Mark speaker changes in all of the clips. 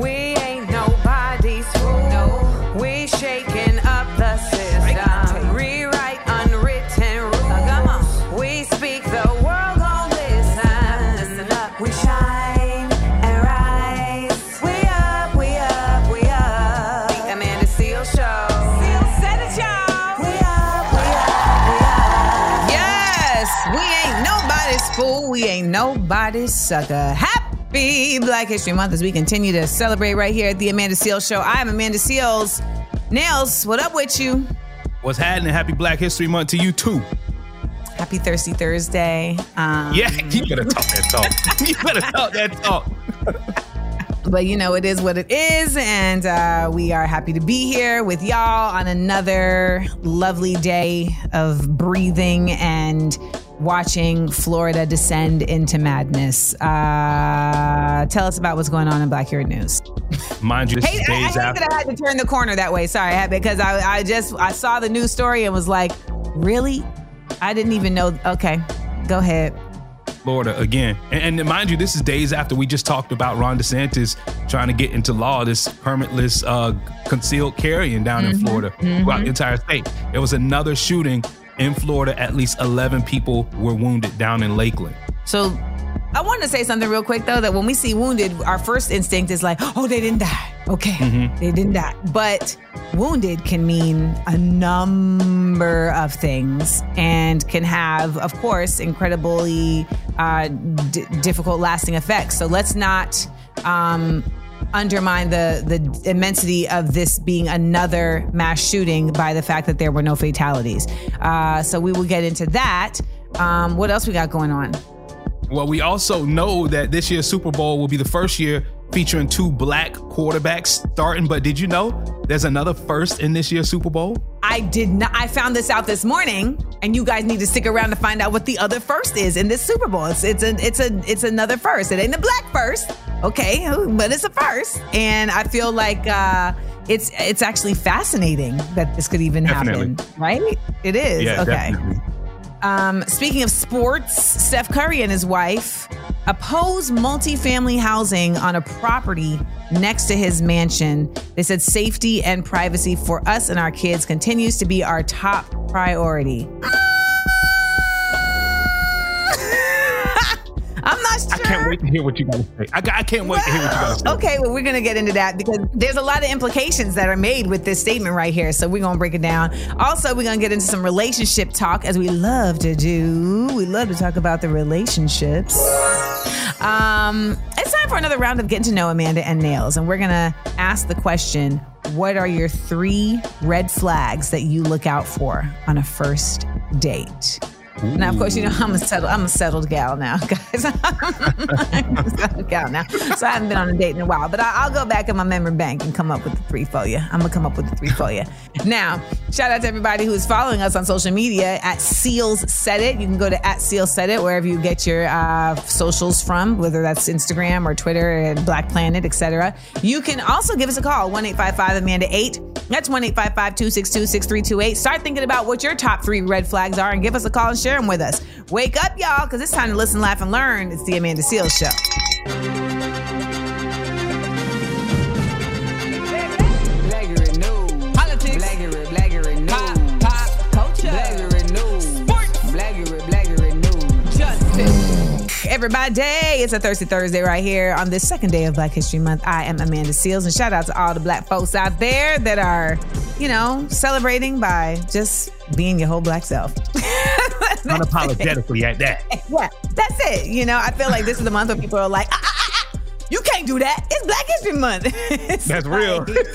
Speaker 1: We ain't nobody's fool. We shaking up the system. Rewrite unwritten rules. We speak, the world gon' listen. Listen up. We shine and rise. We up, we up, we up. The Amanda Seales Show. Seales said it, y'all. We up, we up, we up.
Speaker 2: Yes, we ain't nobody's fool. We ain't nobody's sucker. Happy Black History Month as we continue to celebrate right here at the Amanda Seales Show. I'm Amanda Seales. Nails, what up with you?
Speaker 3: What's happening? Happy Black History Month to you too.
Speaker 2: Happy Thirsty Thursday. Um,
Speaker 3: Yeah, you better talk that talk. you better talk that talk.
Speaker 2: But you know, it is what it is. And uh, we are happy to be here with y'all on another lovely day of breathing and watching Florida descend into madness. Uh, tell us about what's going on in Blackurate News.
Speaker 3: Mind you, this
Speaker 2: Hey,
Speaker 3: is
Speaker 2: I, I hate
Speaker 3: after.
Speaker 2: that I had to turn the corner that way. Sorry, I had- because I, I just I saw the news story and was like, really? I didn't even know. Okay, go ahead.
Speaker 3: Florida again. And, and mind you, this is days after we just talked about Ron DeSantis trying to get into law this permitless uh, concealed carrying down in Florida throughout the entire state. There was another shooting in Florida. At least 11 people were wounded down in Lakeland.
Speaker 2: So I wanted to say something real quick though that when we see wounded, our first instinct is like, oh, they didn't die. Okay, they didn't die. But wounded can mean a number of things and can have, of course, incredibly uh, d- difficult, lasting effects. So let's not. Um, undermine the the immensity of this being another mass shooting by the fact that there were no fatalities. Uh, so we will get into that. Um, what else we got going on?
Speaker 3: Well, we also know that this year's Super Bowl will be the first year featuring two black quarterbacks starting. But did you know there's another first in this year's Super Bowl?
Speaker 2: I did not. I found this out this morning, and you guys need to stick around to find out what the other first is in this Super Bowl. It's it's a it's a it's another first. It ain't a black first, okay, but it's a first, and I feel like uh, it's it's actually fascinating that this could even happen, right? It is
Speaker 3: Yeah,
Speaker 2: okay.
Speaker 3: definitely.
Speaker 2: Um, speaking of sports, Steph Curry and his wife oppose multifamily housing on a property next to his mansion. They said safety and privacy for us and our kids continues to be our top priority.
Speaker 3: Wait to hear what you got to say. I, I can't wait to hear what you got to say.
Speaker 2: Okay, well, we're going to get into that because there's a lot of implications that are made with this statement right here. So we're going to break it down. Also, we're going to get into some relationship talk as we love to do. We love to talk about the relationships. Um, it's time for another round of getting to know Amanda and Nails. And we're going to ask the question What are your three red flags that you look out for on a first date? Now, of course, you know I'm a settled. I'm a settled gal now, guys. I'm a settled gal now, so I haven't been on a date in a while. But I, I'll go back in my memory bank and come up with the three for you. I'm gonna come up with the three for you. Now, shout out to everybody who's following us on social media at Seales Said It. You can go to at Seales Said It wherever you get your uh, socials from, whether that's Instagram or Twitter and Black Planet, etc. You can also give us a call one eight five five Amanda eight. That's one eight five five two six two six three two eight. Start thinking about what your top three red flags are and give us a call and share them with us. Wake up, y'all, because it's time to listen, laugh, and learn. It's the Amanda Seales Show.
Speaker 1: Blaggery news.
Speaker 2: Politics.
Speaker 1: Blaggery, blaggery news.
Speaker 2: Pop, pop, culture.
Speaker 1: Blaggery news.
Speaker 2: Sports.
Speaker 1: Blaggery, blaggery news.
Speaker 2: Justice. Everybody, it's a Thursday Thursday right here on this second day of Black History Month. I am Amanda Seales, and shout out to all the black folks out there that are, you know, celebrating by just being your whole black self.
Speaker 3: Unapologetically at that.
Speaker 2: yeah, that's it. You know, I feel like this is the month where people are like, ah, ah, ah, ah, you can't do that. It's Black History Month.
Speaker 3: That's real.
Speaker 2: like-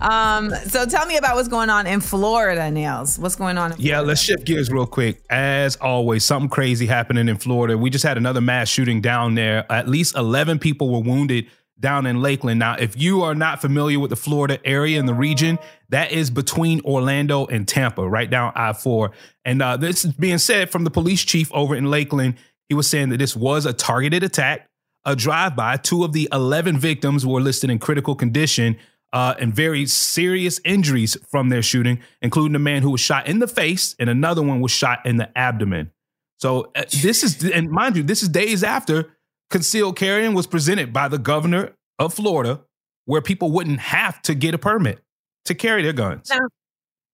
Speaker 2: um, so tell me about what's going on in Florida, Nails. What's going on? In
Speaker 3: Yeah, let's shift gears real quick. As always, something crazy happening in Florida. We just had another mass shooting down there. At least 11 people were wounded down in Lakeland. Now, if you are not familiar with the Florida area and the region, that is between Orlando and Tampa, right down I 4. And uh, this is being said from the police chief over in Lakeland. He was saying that this was a targeted attack, a drive by. Two of the 11 victims were listed in critical condition uh, and very serious injuries from their shooting, including a man who was shot in the face and another one was shot in the abdomen. So uh, this is, and mind you, this is days after concealed carrying was presented by the governor of Florida, where people wouldn't have to get a permit to carry their guns.
Speaker 2: Now,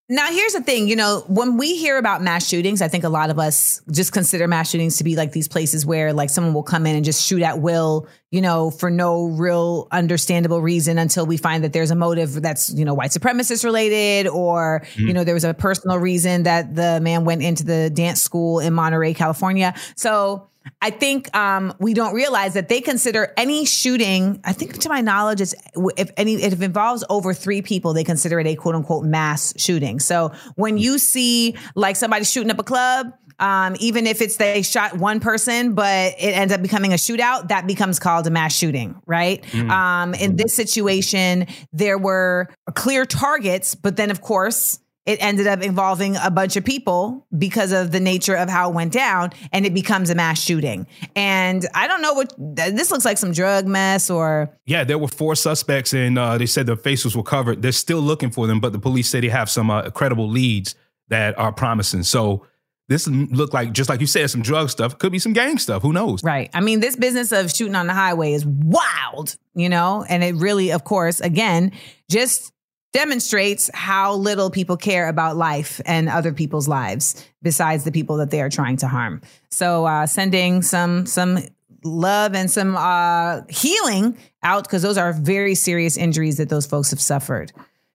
Speaker 2: now, here's the thing, you know, when we hear about mass shootings, I think a lot of us just consider mass shootings to be like these places where like someone will come in and just shoot at will, you know, for no real understandable reason until we find that there's a motive that's, you know, white supremacist related or, mm-hmm. you know, there was a personal reason that the man went into the dance school in Monterey, California. So, I think um, we don't realize that they consider any shooting. I think, to my knowledge, it's if any if it involves over three people, they consider it a quote unquote mass shooting. So when you see like somebody shooting up a club, um, even if it's they shot one person, but it ends up becoming a shootout, that becomes called a mass shooting, right? Mm-hmm. Um, in this situation, there were clear targets, but then of course it ended up involving a bunch of people because of the nature of how it went down and it becomes a mass shooting. And i don't know what this looks like some drug mess or
Speaker 3: yeah there were four suspects and uh, they said their faces were covered. They're still looking for them but the police say they have some uh, credible leads that are promising. So this looked like just like you said some drug stuff. Could be some gang stuff. Who knows?
Speaker 2: Right. I mean this business of shooting on the highway is wild you know? And it really of course again just demonstrates how little people care about life and other people's lives besides the people that they are trying to harm. So uh, sending some some love and some uh, healing out because those are very serious injuries that those folks have suffered.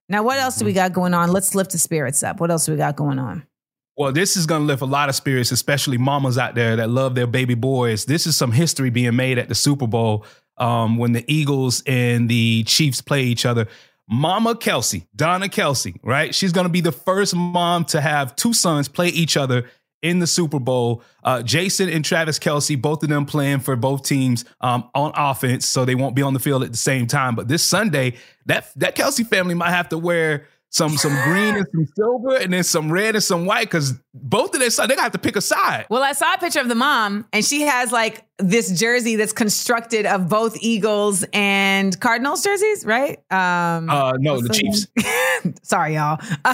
Speaker 2: Now, what else do we got going on? Let's lift the spirits up. What else do we got going on?
Speaker 3: Well, this is going to lift a lot of spirits, especially mamas out there that love their baby boys. This is some history being made at the Super Bowl um, when the Eagles and the Chiefs play each other. Mama Kelce, Donna Kelce, right? She's going to be the first mom to have two sons play each other in the Super Bowl. Uh, Jason and Travis Kelce, both of them playing for both teams um, on offense, so they won't be on the field at the same time. But this Sunday, that that Kelce family might have to wear some some green and some silver, and then some red and some white. Because both of their side, they got to have to pick a side.
Speaker 2: Well, I saw a picture of the mom, and she has like this jersey that's constructed of both Eagles and Cardinals jerseys, right?
Speaker 3: Um, uh, no, the Chiefs.
Speaker 2: Sorry, y'all.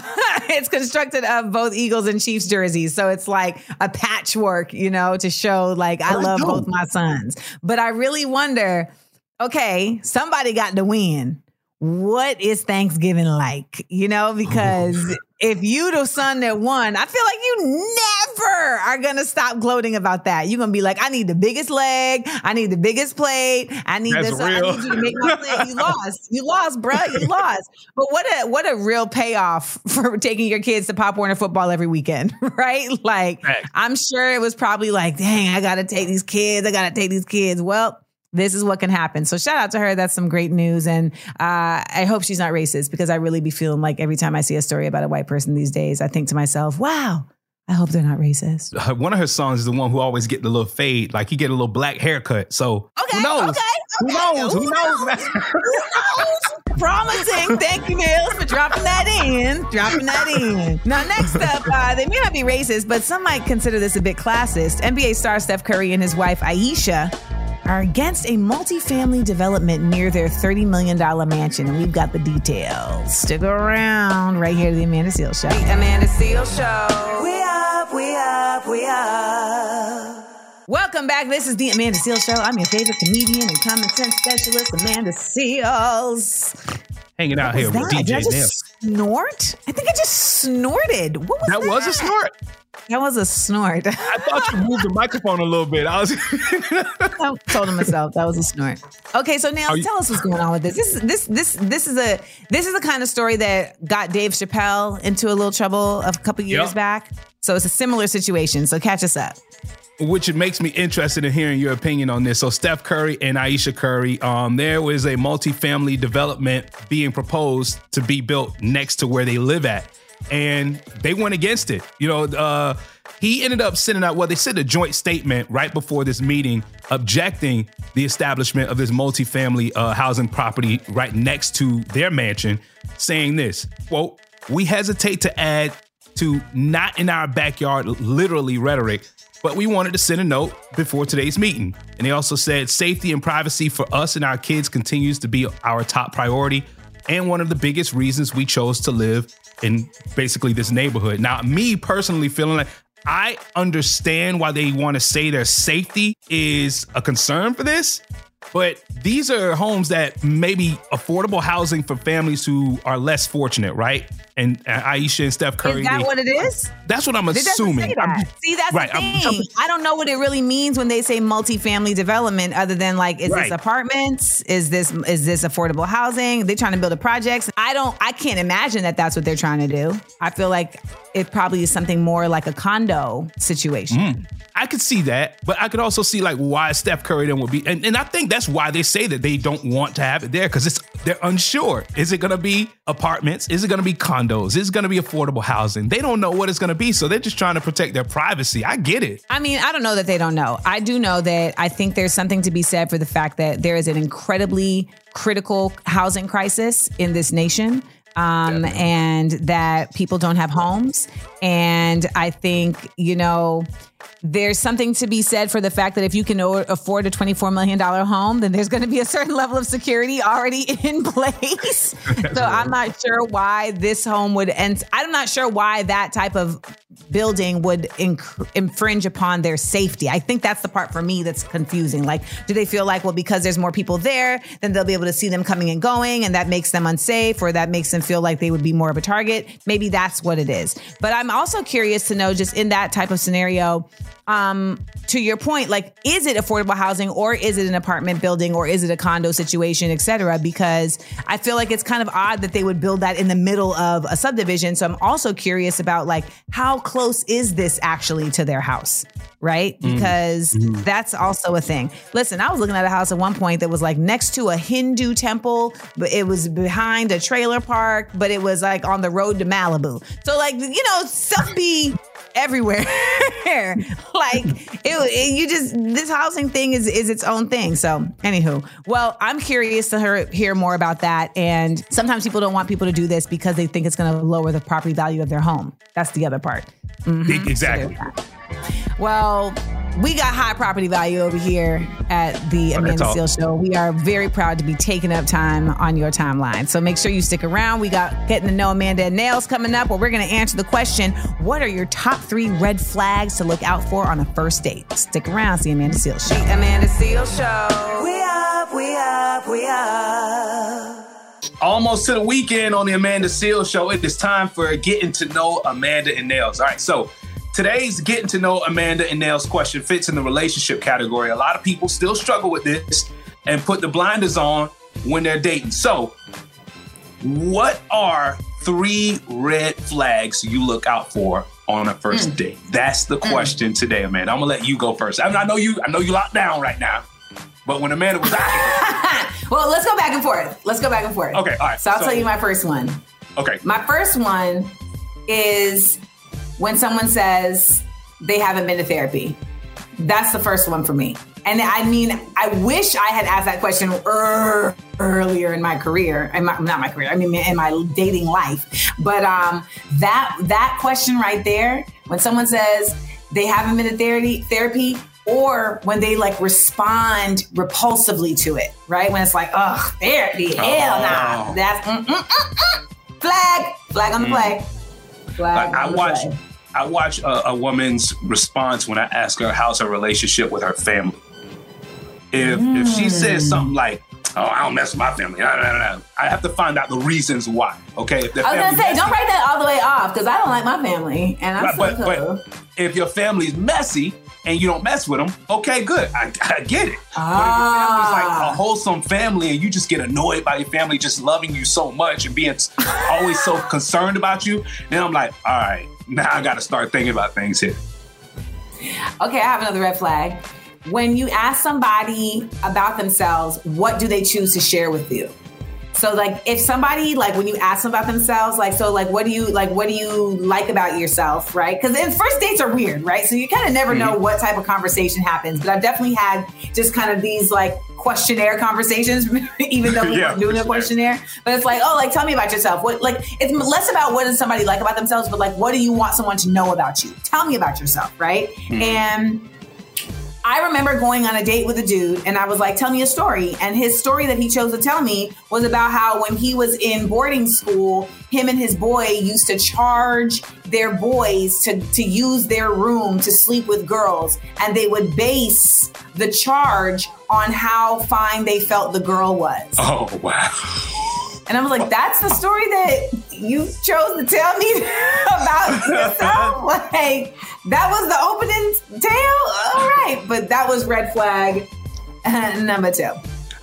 Speaker 2: it's constructed of both Eagles and Chiefs jerseys, so it's like a patchwork, you know, to show like I love both my sons. But I really wonder. Okay, somebody got to win what is Thanksgiving like? You know, oh. because if you the son that won, I feel like you never are gonna stop gloating about that. You're gonna be like, I need the biggest leg, I need the biggest plate, I need That's this, real. I need you to make my plate. You lost, you lost, bro, you lost. But what a what a real payoff for taking your kids to Pop Warner football every weekend, right? Like, I'm sure it was probably like, dang, I gotta take these kids, I gotta take these kids. Well this is what can happen. So shout out to her. That's some great news. And uh, I hope she's not racist because I really be feeling like every time I see a story about a white person these days, I think to myself, wow, I hope they're not racist.
Speaker 3: One of her songs is the one who always get the little fade, like he get a little black haircut. So
Speaker 2: okay,
Speaker 3: who knows?
Speaker 2: Okay, okay. Who knows? Who, who knows? knows? who knows? Promising. Thank you, Mills, for dropping that in. Dropping that in. Now, next up, uh, they may not be racist, but some might consider this a bit classist. NBA star Steph Curry and his wife Ayesha are against a multifamily development near their $30 million mansion, and we've got the details. Stick around right here to the Amanda Seales Show.
Speaker 1: The Amanda Seales Show. We up, we up, we up.
Speaker 2: Welcome back. This is the Amanda Seales Show. I'm your favorite comedian and common sense specialist, Amanda Seales.
Speaker 3: Hanging out here with DJ Did I
Speaker 2: just snort? I think I just snorted. What was that?
Speaker 3: That was a snort.
Speaker 2: That was a snort.
Speaker 3: I thought you moved the microphone a little bit. I was
Speaker 2: I told myself that was a snort. Okay, so now you- tell us what's going on with this. This this this this is a this is the kind of story that got Dave Chappelle into a little trouble a couple years yep. back. So it's a similar situation. So catch us up
Speaker 3: which makes me interested in hearing your opinion on this. So Steph Curry and Ayesha Curry, um, there was a multifamily development being proposed to be built next to where they live at and they went against it. You know, uh, he ended up sending out, well, they sent a joint statement right before this meeting objecting the establishment of this multifamily uh, housing property right next to their mansion, saying this, quote, we hesitate to add to not in our backyard literally rhetoric, but we wanted to send a note before today's meeting. And they also said safety and privacy for us and our kids continues to be our top priority and one of the biggest reasons we chose to live in basically this neighborhood. Now, me personally feeling like I understand why they want to say their safety is a concern for this. But these are homes that maybe affordable housing for families who are less fortunate, right? And uh, Ayesha and Steph Curry.
Speaker 2: Is that
Speaker 3: they-
Speaker 2: what it is?
Speaker 3: that's what I'm
Speaker 2: It
Speaker 3: assuming.
Speaker 2: say
Speaker 3: I'm-
Speaker 2: See, that's
Speaker 3: right,
Speaker 2: the
Speaker 3: I'm-
Speaker 2: thing. I don't know what it really means when they say multifamily development, other than like, is
Speaker 3: Right.
Speaker 2: this apartments? Is this is this affordable housing? They're trying to build a projects. I don't. I can't imagine that that's what they're trying to do. I feel like it probably is something more like a condo situation.
Speaker 3: Mm. I could see that, but I could also see like why Steph Curry then would be, and, and I think that's why they say that they don't want to have it there because it's they're unsure. Is it going to be apartments? Is it going to be condos? Is it going to be affordable housing? They don't know what it's going to be, so they're just trying to protect their privacy. I get it.
Speaker 2: I mean, I don't know that they don't know. I do know that I think there's something to be said for the fact that there is an incredibly critical housing crisis in this nation. Um, and that people don't have homes. And I think, you know, there's something to be said for the fact that if you can afford a $24 million home, then there's going to be a certain level of security already in place. so I'm not sure why this home would end. I'm not sure why that type of building would inc- infringe upon their safety. I think that's the part for me that's confusing. Like, do they feel like, well, because there's more people there, then they'll be able to see them coming and going, and that makes them unsafe, or that makes them feel like they would be more of a target? Maybe that's what it is. But I'm also curious to know, just in that type of scenario, um, to your point, like, is it affordable housing or is it an apartment building or is it a condo situation, et cetera? Because I feel like it's kind of odd that they would build that in the middle of a subdivision. So I'm also curious about like how close is this actually to their house, right? Because that's also a thing. Listen, I was looking at a house at one point that was like next to a Hindu temple, but it was behind a trailer park, but it was like on the road to Malibu. So like, you know, stuff be everywhere. like it, it- you just this housing thing is is its own thing. So anywho, well, I'm curious to hear, hear more about that. And sometimes people don't want people to do this because they think it's going to lower the property value of their home. That's the other part. Mm-hmm.
Speaker 3: E- Exactly.
Speaker 2: Well, we got high property value over here at the Amanda
Speaker 3: all.
Speaker 2: Seales Show. We are very proud to be taking up time on your timeline. So make sure you stick around. We got getting to know Amanda and Nails coming up, where we're going to answer the question: What are your top three red flags to look out for on a first date? Stick around. See Amanda Seales Show.
Speaker 1: The Amanda Seales Show. We up, we up, we up.
Speaker 3: Almost to the weekend on the Amanda Seales Show. It is time for getting to know Amanda and Nails. All right, so today's getting to know Amanda and Nails question fits in the relationship category. A lot of people still struggle with this and put the blinders on when they're dating. So, what are three red flags you look out for on a first hmm. date? That's the hmm. question today, Amanda. I'm gonna let you go first. I, mean, I know you. I know you locked down right now, but when Amanda was out,
Speaker 2: Well, let's go back and forth. Let's go back and forth.
Speaker 3: Okay, all right.
Speaker 2: So I'll
Speaker 3: So-
Speaker 2: tell you my first one.
Speaker 3: okay,
Speaker 2: My first one is when someone says they haven't been to therapy. That's the first one for me. And I mean, I wish I had asked that question ear- earlier in my career, and my, not my career. I mean, in my dating life. But um, that that question right there, when someone says they haven't been to therapy, therapy, or when they like respond repulsively to it, right? When it's like, oh, therapy, hell nah,
Speaker 3: Oh.
Speaker 2: that's mm, mm, mm, mm. flag, flag on the play. Flag
Speaker 3: Like I watch,
Speaker 2: play.
Speaker 3: I watch a, a woman's response when I ask her how's her relationship with her family. If if she
Speaker 2: Mm.
Speaker 3: says something like, "Oh, I don't mess with my family," no, no, no, no," I have to find out the reasons why. Okay, if the
Speaker 2: I was gonna say, don't write that all the way off because I don't like my family, and I'm
Speaker 3: Right,
Speaker 2: still
Speaker 3: but
Speaker 2: cool.
Speaker 3: but if your family's messy and you don't mess with them, okay, good. I, I get it. But if your family's like
Speaker 2: Ah.
Speaker 3: a wholesome family and you just get annoyed by your family just loving you so much and being always so concerned about you, then I'm like, all right, now I got to start thinking about things here.
Speaker 2: Okay, I have another red flag. When you ask somebody about themselves, what do they choose to share with you? So like if somebody like when you ask them about themselves, like so like what do you like what do you like about yourself, right? Because first dates are weird, right? So you kind of never mm-hmm. know what type of conversation happens. But I've definitely had just kind of these like questionnaire conversations, even though we
Speaker 3: Yeah,
Speaker 2: weren't doing a
Speaker 3: questionnaire.
Speaker 2: questionnaire. But it's like, oh, like tell me about yourself. What like it's less about what does somebody like about themselves, but like what do you want someone to know about you? Tell me about yourself, right? Mm-hmm. And I remember going on a date with a dude and I was like, tell me a story. And his story that he chose to tell me was about how when he was in boarding school, him and his boy used to charge their boys to, to use their room to sleep with girls. And they would base the charge on how fine they felt the girl was.
Speaker 4: Oh, wow.
Speaker 2: And I was like, that's the story that you chose to tell me about yourself? like, that was the opening tale? All right. But that was red flag number two.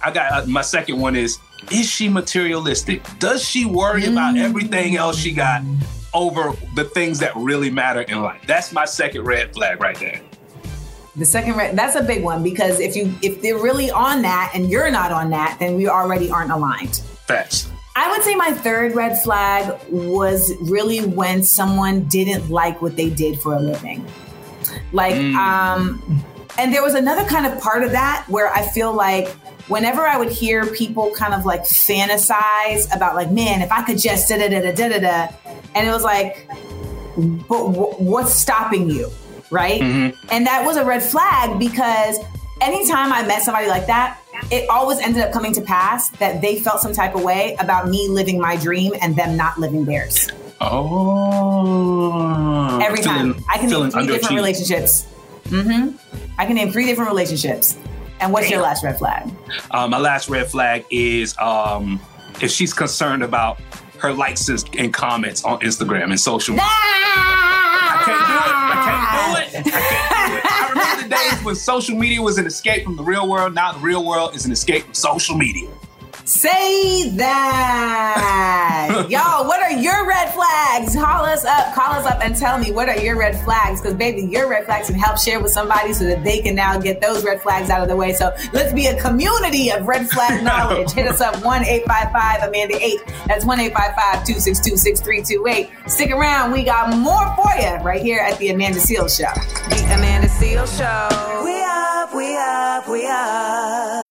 Speaker 4: I got uh, my second one is is she materialistic? Does she worry about everything else she got over the things that really matter in life? That's my second red flag right there.
Speaker 2: The second red, that's a big one because if you if they're really on that and you're not on that, then we already aren't aligned.
Speaker 4: Facts.
Speaker 2: I would say my third red flag was really when someone didn't like what they did for a living. Like, um, and there was another kind of part of that where I feel like whenever I would hear people kind of like fantasize about like, man, if I could just da da da da da da, and it was like, but w- what's stopping you, right? And that was a red flag because anytime I met somebody like that, it always ended up coming to pass that they felt some type of way about me living my dream and them not living theirs.
Speaker 4: Oh.
Speaker 2: Every time.
Speaker 4: Feeling-
Speaker 2: I can name three different relationships. Mm-hmm. I can name three different relationships. And what's your last red flag?
Speaker 4: Uh, my last red flag is um, if she's concerned about her likes and- comments on Instagram and social media. I can't do it. I can't do it. I can't do it. The days when social media was an escape from the real world. Now the real world is an escape from social media.
Speaker 2: Say that. Y'all, what are your red flags? Call us up, call us up and tell me what are your red flags. Because, baby, your red flags can help share with somebody so that they can now get those red flags out of the way. So let's be a community of red flag knowledge. Hit us up 1 855 Amanda 8. That's 1 855 262 6328. Stick around. We got more for you right here at the Amanda Seales Show.
Speaker 1: The Amanda Seales Show. We up, we up, we up.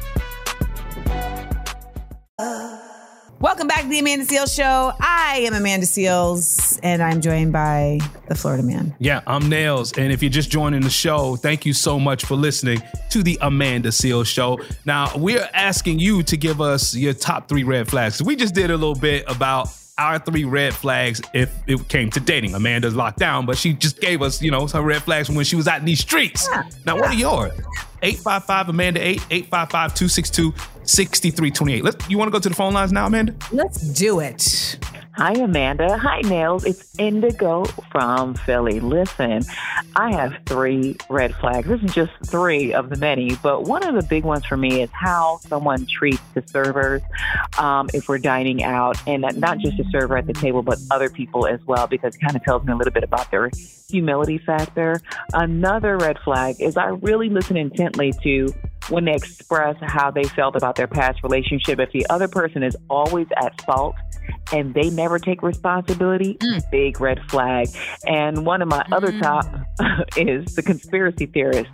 Speaker 2: Back to the Amanda Seales Show. I am Amanda Seales, and I'm joined by the Florida Man.
Speaker 3: Yeah, I'm Nails. And if you're just joining the show, thank you so much for listening to the Amanda Seales Show. Now, we're asking you to give us your top three red flags. We just did a little bit about our three red flags if it came to dating. Amanda's locked down, but she just gave us, you know, her red flags when she was out in these streets. Now, what are yours? 855 Amanda 8, 855 262 6328. Let's You want to go to the phone lines now, Amanda?
Speaker 2: Let's do it.
Speaker 5: Hi, Amanda. Hi, Nails. It's Indigo from Philly. Listen, I have three red flags. This is just three of the many, but one of the big ones for me is how someone treats the servers um, if we're dining out, and not just the server at the table, but other people as well, because it kind of tells me a little bit about their humility factor. Another red flag is I really listen intently to when they express how they felt about their past relationship. If the other person is always at fault and they never take responsibility, mm. big red flag. And one of my other mm. top is the conspiracy theorist.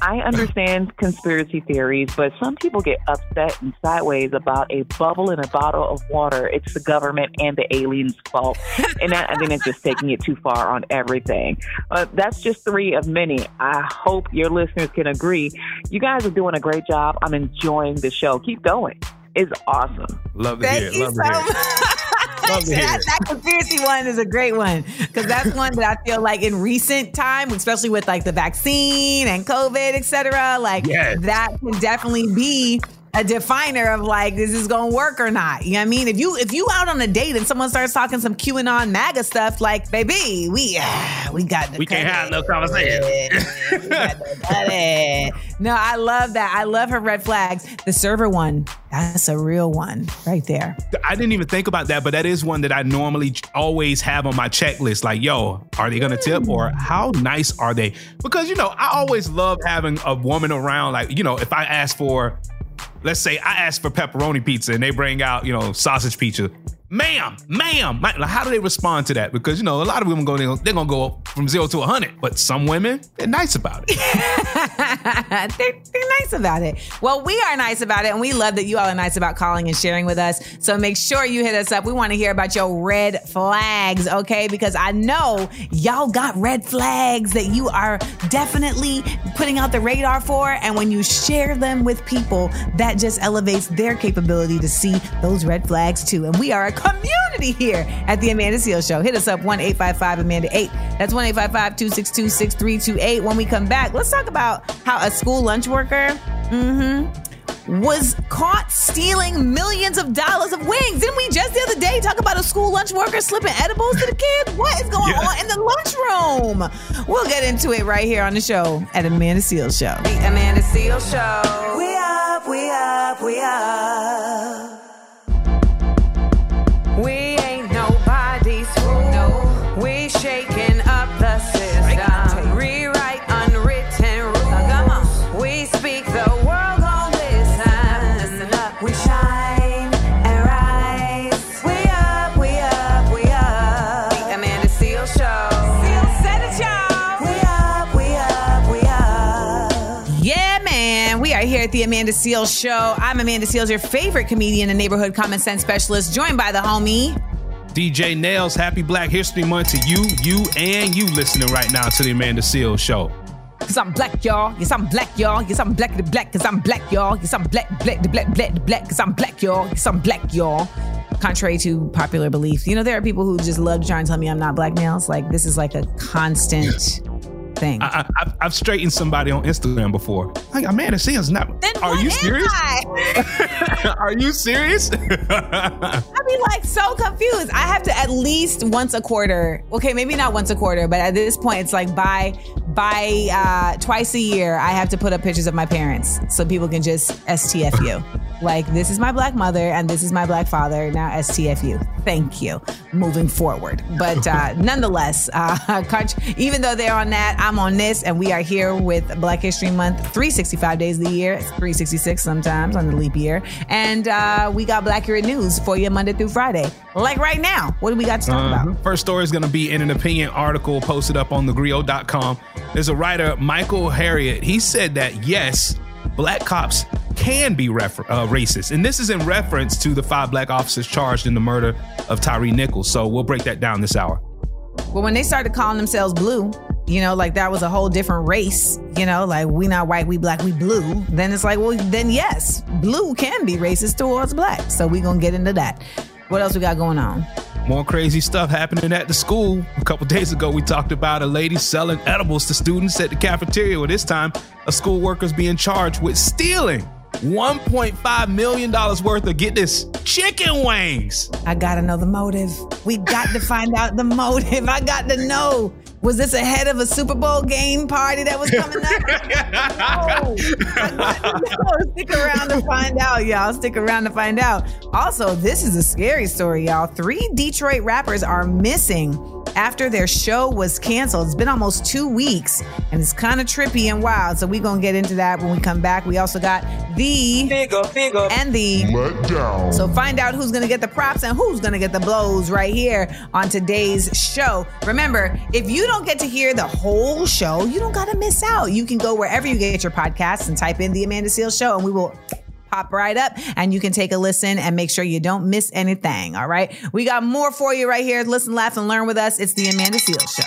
Speaker 5: I understand conspiracy theories, but some people get upset and sideways about a bubble in a bottle of water. It's the government and the aliens' fault. and I think it's just taking it too far on everything. Uh, that's just three of many. I hope your listeners can agree. You guys are doing a great job. I'm enjoying the show. Keep going. It's awesome.
Speaker 3: Love to hear
Speaker 2: Thank
Speaker 3: it.
Speaker 2: you
Speaker 3: Love
Speaker 2: so
Speaker 3: to hear it.
Speaker 2: much.
Speaker 3: Love to hear
Speaker 2: that, that conspiracy one is a great one because that's one that I feel like in recent time, especially with like the vaccine and COVID, et cetera, like
Speaker 3: Yes.
Speaker 2: that can definitely be a definer of like is this is gonna work or not. You know what I mean? If you if you out on a date and someone starts talking some QAnon MAGA stuff, like baby, we uh, we got to
Speaker 3: We can't have no conversation.
Speaker 2: We got to cut it. No, I love that. I love her red flags. The server one, that's a real one right there.
Speaker 3: I didn't even think about that, but that is one that I normally always have on my checklist. Like, yo, are they gonna tip or how nice are they? Because you know, I always love having a woman around. Like, you know, if I ask for, let's say I ask for pepperoni pizza and they bring out, you know, sausage pizza. Ma'am, ma'am, how do they respond to that? Because you know, a lot of women go, they're gonna go from zero to hundred, but some women they're nice about it.
Speaker 2: they're, they're nice about it. Well, we are nice about it, and we love that you all are nice about calling and sharing with us. So make sure you hit us up. We want to hear about your red flags, okay? Because I know y'all got red flags that you are definitely putting out the radar for. And when you share them with people, that just elevates their capability to see those red flags too. And we are a community here at the Amanda Seales Show. Hit us up 1 855 Amanda 8. That's 1 855 262 6328. When we come back, let's talk about how a school lunch worker mm-hmm, was caught stealing millions of dollars of wings. Didn't we just the other day talk about a school lunch worker slipping edibles to the kids? What is going
Speaker 3: Yeah.
Speaker 2: on in the lunchroom? We'll get into it right here on the show at Amanda Seales Show.
Speaker 1: The Amanda Seales Show. We up, we up, we up. We ain't
Speaker 2: are here at the Amanda Seales Show. I'm Amanda Seales, your favorite comedian and neighborhood common sense specialist, joined by the homie.
Speaker 3: DJ Nails, happy Black History Month to you, you, and you listening right now to the Amanda Seales Show.
Speaker 2: Cause I'm black, y'all. Yes, I'm black, y'all. Yes, I'm black the black, cause I'm black, y'all. Yes, I'm black, black, the black, black, the black, cause I'm black, y'all. Yes, I'm black, y'all. Contrary to popular belief. You know, there are people who just love trying to try and tell me I'm not black nails. Like, this is like a constant thing.
Speaker 3: I, I, I've, I've straightened somebody on Instagram before. Like, Amanda Seales, not.
Speaker 2: Then
Speaker 3: Are you serious? Are you serious?
Speaker 2: I'd be like so confused. I have to at least once a quarter. Okay, maybe not once a quarter, but at this point, it's like by by uh, twice a year, I have to put up pictures of my parents so people can just STFU. like this is my black mother and this is my black father. Now STFU. Thank you. Moving forward, but uh, nonetheless, uh, even though they're on that, I'm on this, and we are here with Black History Month, 365 days of the year, 366 sometimes on the leap year, and uh, we got Blackurate News for you Monday through Friday. Like right now, what do we got to talk
Speaker 3: Uh-huh.
Speaker 2: about?
Speaker 3: First story is going to be in an opinion article posted up on thegrio.com. There's a writer, Michael Harriot. He said that yes, black cops can be refer- uh, racist. And this is in reference to the five black officers charged in the murder of Tyre Nichols. So we'll break that down this hour.
Speaker 2: Well, when they started calling themselves blue, you know, like that was a whole different race, you know, like we not white, we black, we blue. Then it's like, well, then yes, blue can be racist towards black. So we gonna get into that. What else we got going on?
Speaker 3: More crazy stuff happening at the school. A couple days ago, we talked about a lady selling edibles to students at the cafeteria. Well, this time, a school worker's being charged with stealing $1.5 million worth of, get this, chicken wings.
Speaker 2: I gotta know the motive. We got to find out the motive. I got to know. Was this ahead of a Super Bowl game party that was coming up? no. I got to know. Stick around to find out, y'all. Stick around to find out. Also, this is a scary story, y'all. Three Detroit rappers are missing after their show was canceled. It's been almost two weeks, and it's kind of trippy and wild. So we're gonna get into that when we come back. We also got the and the so find out who's gonna get the props and who's gonna get the blows right here on today's show. Remember, if you don't get to hear the whole show, you don't gotta miss out. You can go wherever you get your podcasts and type in the Amanda Seales Show, and we will pop right up and you can take a listen and make sure you don't miss anything. All right. We got more for you right here. Listen, laugh, and learn with us. It's the Amanda Seales Show.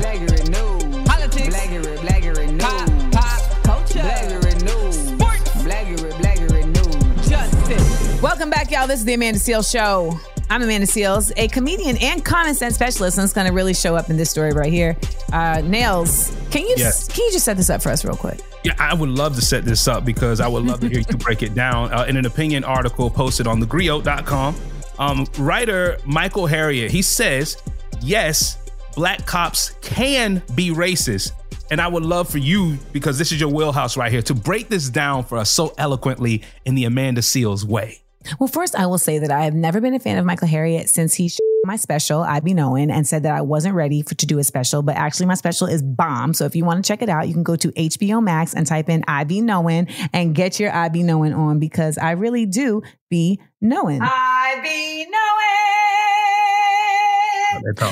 Speaker 6: Blaggery news. Politics. Blaggery, blaggery news. Pop, pop, culture. Blaggery news. Sports. Blaggery, blaggery news. Justice.
Speaker 2: Welcome back, y'all. This is the Amanda Seales Show. I'm Amanda Seales, a comedian and common sense specialist, and it's going to really show up in this story right here. Uh, Nails, can you
Speaker 3: Yes.
Speaker 2: can you just set this up for us real quick?
Speaker 3: Yeah, I would love to set this up because I would love to hear you break it down. Uh, in an opinion article posted on thegrio.com, um, writer Michael Harriot, he says, yes, black cops can be racist. And I would love for you, because this is your wheelhouse right here, to break this down for us so eloquently in the Amanda Seales way.
Speaker 2: Well, first, I will say that I have never been a fan of Michael Harriot since he sh- my special, I Be Knowing, and said that I wasn't ready for, to do a special. But actually, my special is bomb. So if you want to check it out, you can go to HBO Max and type in I Be Knowing and get your I Be Knowing on because I really do be knowing. I be knowing.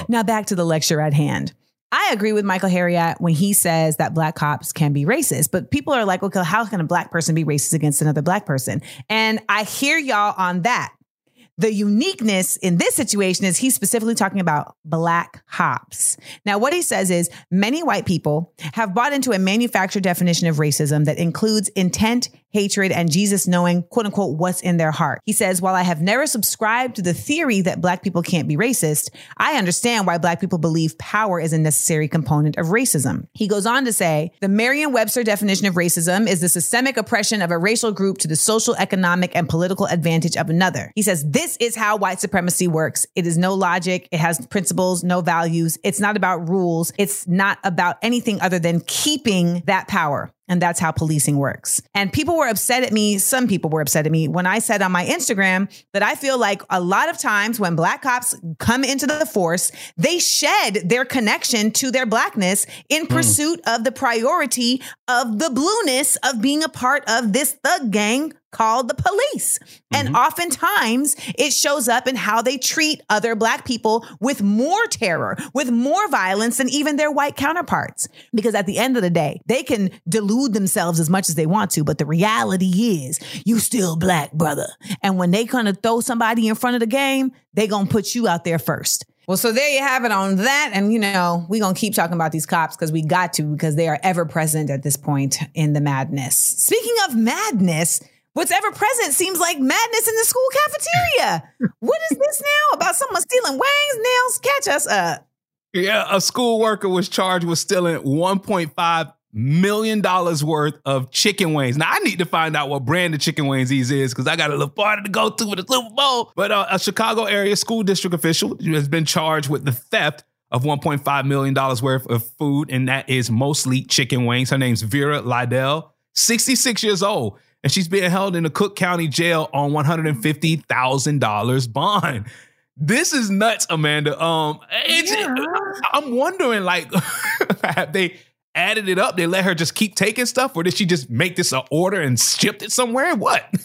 Speaker 2: Now back to the lecture at hand. I agree with Michael Harriot when he says that black cops can be racist, but people are like, okay, how can a black person be racist against another black person? And I hear y'all on that. The uniqueness in this situation is he's specifically talking about black hops. Now, what he says is many white people have bought into a manufactured definition of racism that includes intent, hatred, and Jesus knowing, quote unquote, what's in their heart. He says, while I have never subscribed to the theory that black people can't be racist, I understand why black people believe power is a necessary component of racism. He goes on to say, the Merriam-Webster definition of racism is the systemic oppression of a racial group to the social, economic, and political advantage of another. He says, this is how white supremacy works. It is no logic. It has principles, no values. It's not about rules. It's not about anything other than keeping that power. And that's how policing works. And people were upset at me. Some people were upset at me when I said on my Instagram that I feel like a lot of times when black cops come into the force, they shed their connection to their blackness in mm. pursuit of the priority of the blueness of being a part of this thug gang called the police. And mm-hmm. oftentimes it shows up in how they treat other black people with more terror, with more violence than even their white counterparts. Because at the end of the day, they can delude themselves as much as they want to, but the reality is you still black, brother. And when they kind of throw somebody in front of the game, they gonna put you out there first. Well, so there you have it on that. And, you know, we're going to keep talking about these cops because we got to, because they are ever present at this point in the madness. Speaking of madness, what's ever present seems like madness in the school cafeteria. what is this now about someone stealing wings, nails? Catch us up.
Speaker 3: Yeah, a school worker was charged with stealing $1.5 million dollars worth of chicken wings. Now, I need to find out what brand of chicken wings these is because I got a little party to go to for the Super Bowl. But uh, a Chicago area school district official has been charged with the theft of $1.5 million worth of food, and that is mostly chicken wings. Her name's Vera Liddell, 66 years old, and she's being held in the Cook County Jail on $150,000 bond. This is nuts, Amanda. Um, it's, I'm wondering, like, have they added it up? They let her just keep taking stuff, or did she just make this an order and shipped it somewhere? What?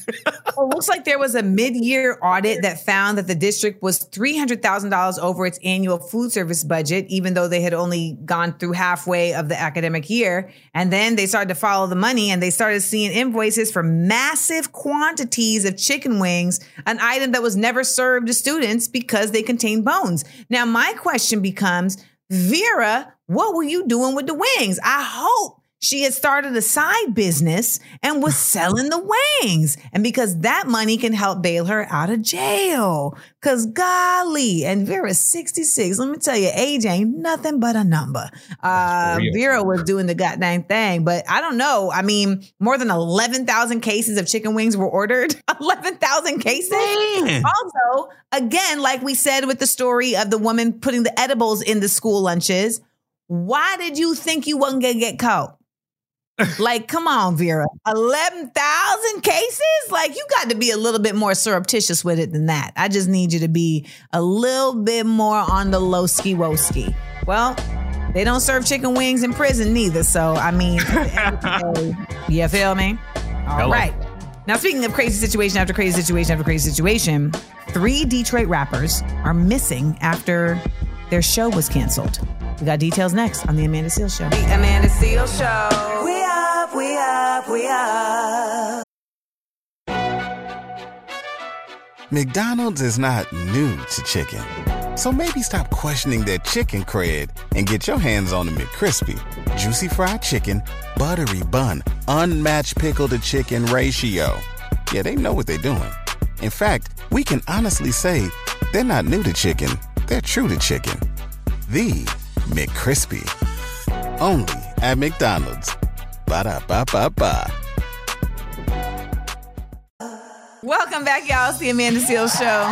Speaker 2: Well, it looks like there was a mid-year audit that found that the district was three hundred thousand dollars over its annual food service budget, even though they had only gone through halfway of the academic year. And then they started to follow the money, and they started seeing invoices for massive quantities of chicken wings, an item that was never served to students because they contain bones. Now, my question becomes, Vera, what were you doing with the wings? I hope she had started a side business and was selling the wings. And because that money can help bail her out of jail. Cause golly, and Vera's 66. Let me tell you, age ain't nothing but a number. Uh. Vera was doing the goddamn thing, but I don't know. I mean, more than 11,000 cases of chicken wings were ordered. 11,000 cases.
Speaker 3: Man.
Speaker 2: Also, again, like we said with the story of the woman putting the edibles in the school lunches, why did you think you wasn't gonna get caught? Like, come on, Vera. 11,000 cases? Like, you got to be a little bit more surreptitious with it than that. I just need you to be a little bit more on the low ski woski. Well, they don't serve chicken wings in prison neither. So, I mean, at the end of the day, you feel me? All right.
Speaker 3: Hello.
Speaker 2: Now, speaking of crazy situation after crazy situation after crazy situation, three Detroit rappers are missing after their show was canceled. We got details next on The Amanda Seales Show.
Speaker 1: The Amanda Seales Show. We up, we up, we up.
Speaker 7: McDonald's is not new to chicken. So maybe stop questioning their chicken cred and get your hands on the McCrispy. Juicy fried chicken, buttery bun, unmatched pickle to chicken ratio. Yeah, they know what they're doing. In fact, we can honestly say they're not new to chicken, they're true to chicken. The McCrispy. Only at McDonald's. Ba da ba ba ba.
Speaker 2: Welcome back, y'all. It's the Amanda Seales Show.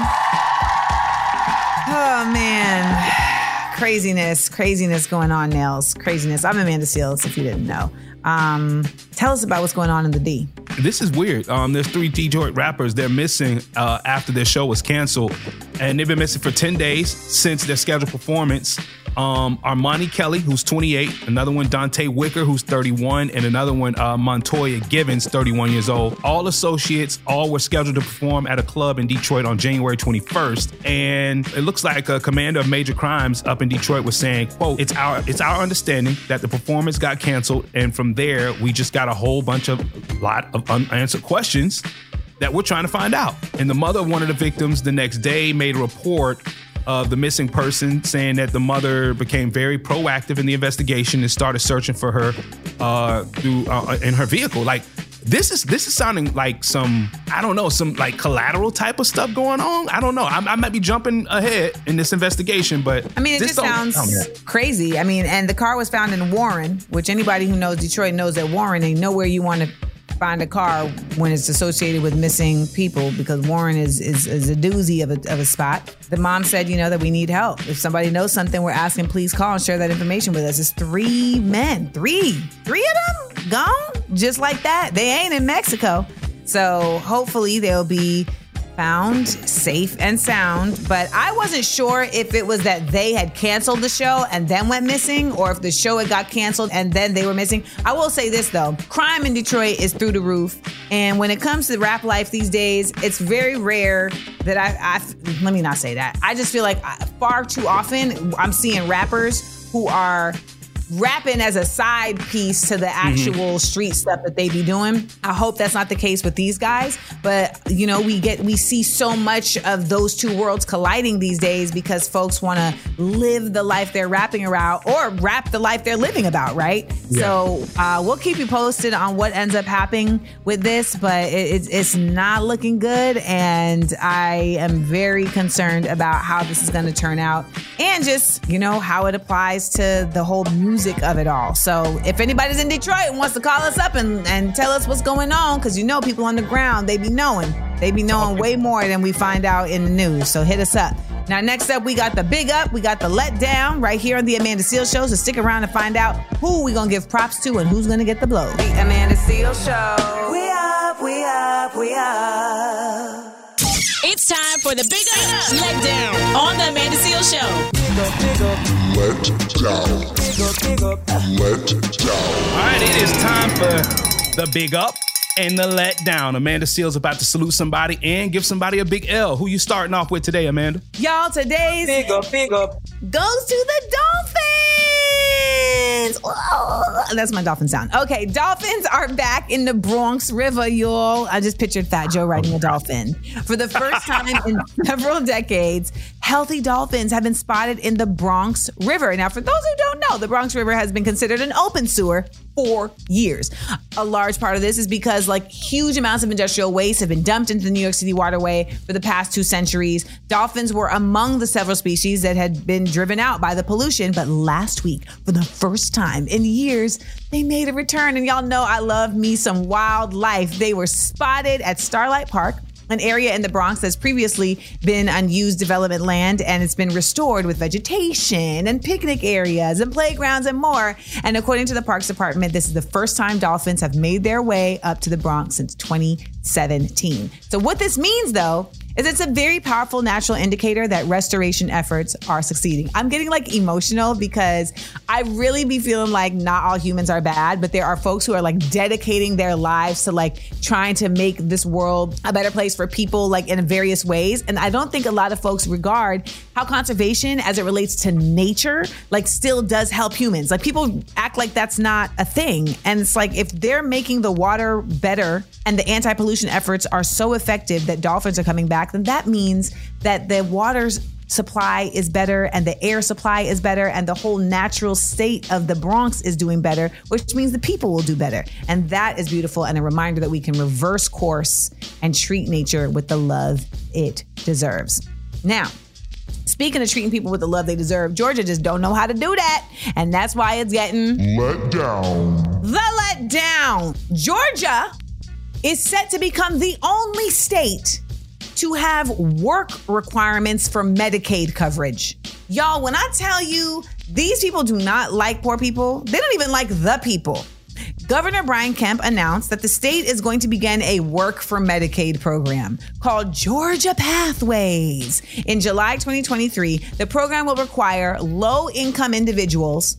Speaker 2: Oh, man. Craziness, craziness going on, Nails. Craziness. I'm Amanda Seales, if you didn't know. Um, tell us about what's going on in the D.
Speaker 3: This is weird. Um, there's three Detroit rappers. They're missing uh, after their show was canceled, and they've been missing for 10 days since their scheduled performance. Um, Armani Kelly, who's 28, another one Dante Wicker, who's 31, and another one uh, Montoya Givens, 31 years old. All associates, all were scheduled to perform at a club in Detroit on January 21st, and it looks like a commander of major crimes up in Detroit was saying, "quote It's our it's our understanding that the performance got canceled, and from there we just got a whole bunch of lot of unanswered questions." That we're trying to find out. And the mother of one of the victims the next day made a report of the missing person, saying that the mother became very proactive in the investigation and started searching for her uh, through uh, in her vehicle. Like this is this is sounding like some I don't know some like collateral type of stuff going on. I don't know. I, I might be jumping ahead in this investigation, but
Speaker 2: I mean, it just sounds crazy. I mean, and the car was found in Warren, which anybody who knows Detroit knows that Warren ain't nowhere you want to find a car when it's associated with missing people because Warren is is, is a doozy of a, of a spot. The mom said, you know, that we need help. If somebody knows something, we're asking, please call and share that information with us. It's three men, three, three of them gone just like that. They ain't in Mexico. So hopefully they'll be found safe and sound. But I wasn't sure if it was that they had canceled the show and then went missing, or if the show had got canceled and then they were missing. I will say this though crime in Detroit is through the roof. And when it comes to rap life these days, it's very rare that I, I let me not say that. I just feel like uh, far too often I'm seeing rappers who are rapping as a side piece to the actual street stuff that they be doing. I hope that's not the case with these guys, but you know, we get we see so much of those two worlds colliding these days because folks want to live the life they're rapping around or rap the life they're living about, right? So uh, we'll keep you posted on what ends up happening with this, but it, it's not looking good, and I am very concerned about how this is going to turn out, and just you know how it applies to the whole music of it all. So if anybody's in Detroit and wants to call us up and, and tell us what's going on, because you know people on the ground, they be knowing. They be knowing way more than we find out in the news. So hit us up. Now, next up, we got the big up, we got the let down right here on the Amanda Seales Show. So stick around and find out who we gonna give props to and who's gonna get the blow.
Speaker 1: The Amanda Seales Show. We up, we up, we up.
Speaker 8: It's time for the Big Up Let Down on the Amanda Seales Show.
Speaker 6: Big up, big up.
Speaker 9: Let down.
Speaker 6: Big up, big up.
Speaker 9: Let down.
Speaker 3: All right, it is time for the big up and the let down. Amanda Seales about to salute somebody and give somebody a big L. Who you starting off with today, Amanda?
Speaker 2: Y'all, today's
Speaker 6: Big up, big up.
Speaker 2: goes to the Dolphins. Oh, that's my dolphin sound. Okay, Dolphins are back in the Bronx River, y'all. I just pictured Fat Joe riding a dolphin. For the first time in several decades, healthy dolphins have been spotted in the Bronx River. Now, for those who don't know, the Bronx River has been considered an open sewer for years. A large part of this is because like huge amounts of industrial waste have been dumped into the New York City waterway for the past two centuries. Dolphins were among the several species that had been driven out by the pollution, but last week, for the first time in years, they made a return. And y'all know I love me some wildlife. They were spotted at Starlight Park an area in the Bronx that's previously been unused development land and it's been restored with vegetation and picnic areas and playgrounds and more. And according to the Parks Department, this is the first time dolphins have made their way up to the Bronx since 2017. So, what this means though, is it's a very powerful natural indicator that restoration efforts are succeeding. I'm getting like emotional because I really be feeling like not all humans are bad, but there are folks who are like dedicating their lives to like trying to make this world a better place for people like in various ways. And I don't think a lot of folks regard how conservation as it relates to nature like still does help humans. Like people act like that's not a thing. And it's like if they're making the water better and the anti-pollution efforts are so effective that dolphins are coming back, then that means that the water's supply is better and the air supply is better and the whole natural state of the Bronx is doing better, which means the people will do better. And that is beautiful and a reminder that we can reverse course and treat nature with the love it deserves. Now, Speaking of treating people with the love they deserve, Georgia just don't know how to do that. And that's why it's getting
Speaker 10: Let down.
Speaker 2: the let down. Georgia is set to become the only state to have work requirements for Medicaid coverage. Y'all, when I tell you these people do not like poor people, they don't even like the people. Governor Brian Kemp announced that the state is going to begin a work for Medicaid program called Georgia Pathways. In July 2023, the program will require low income individuals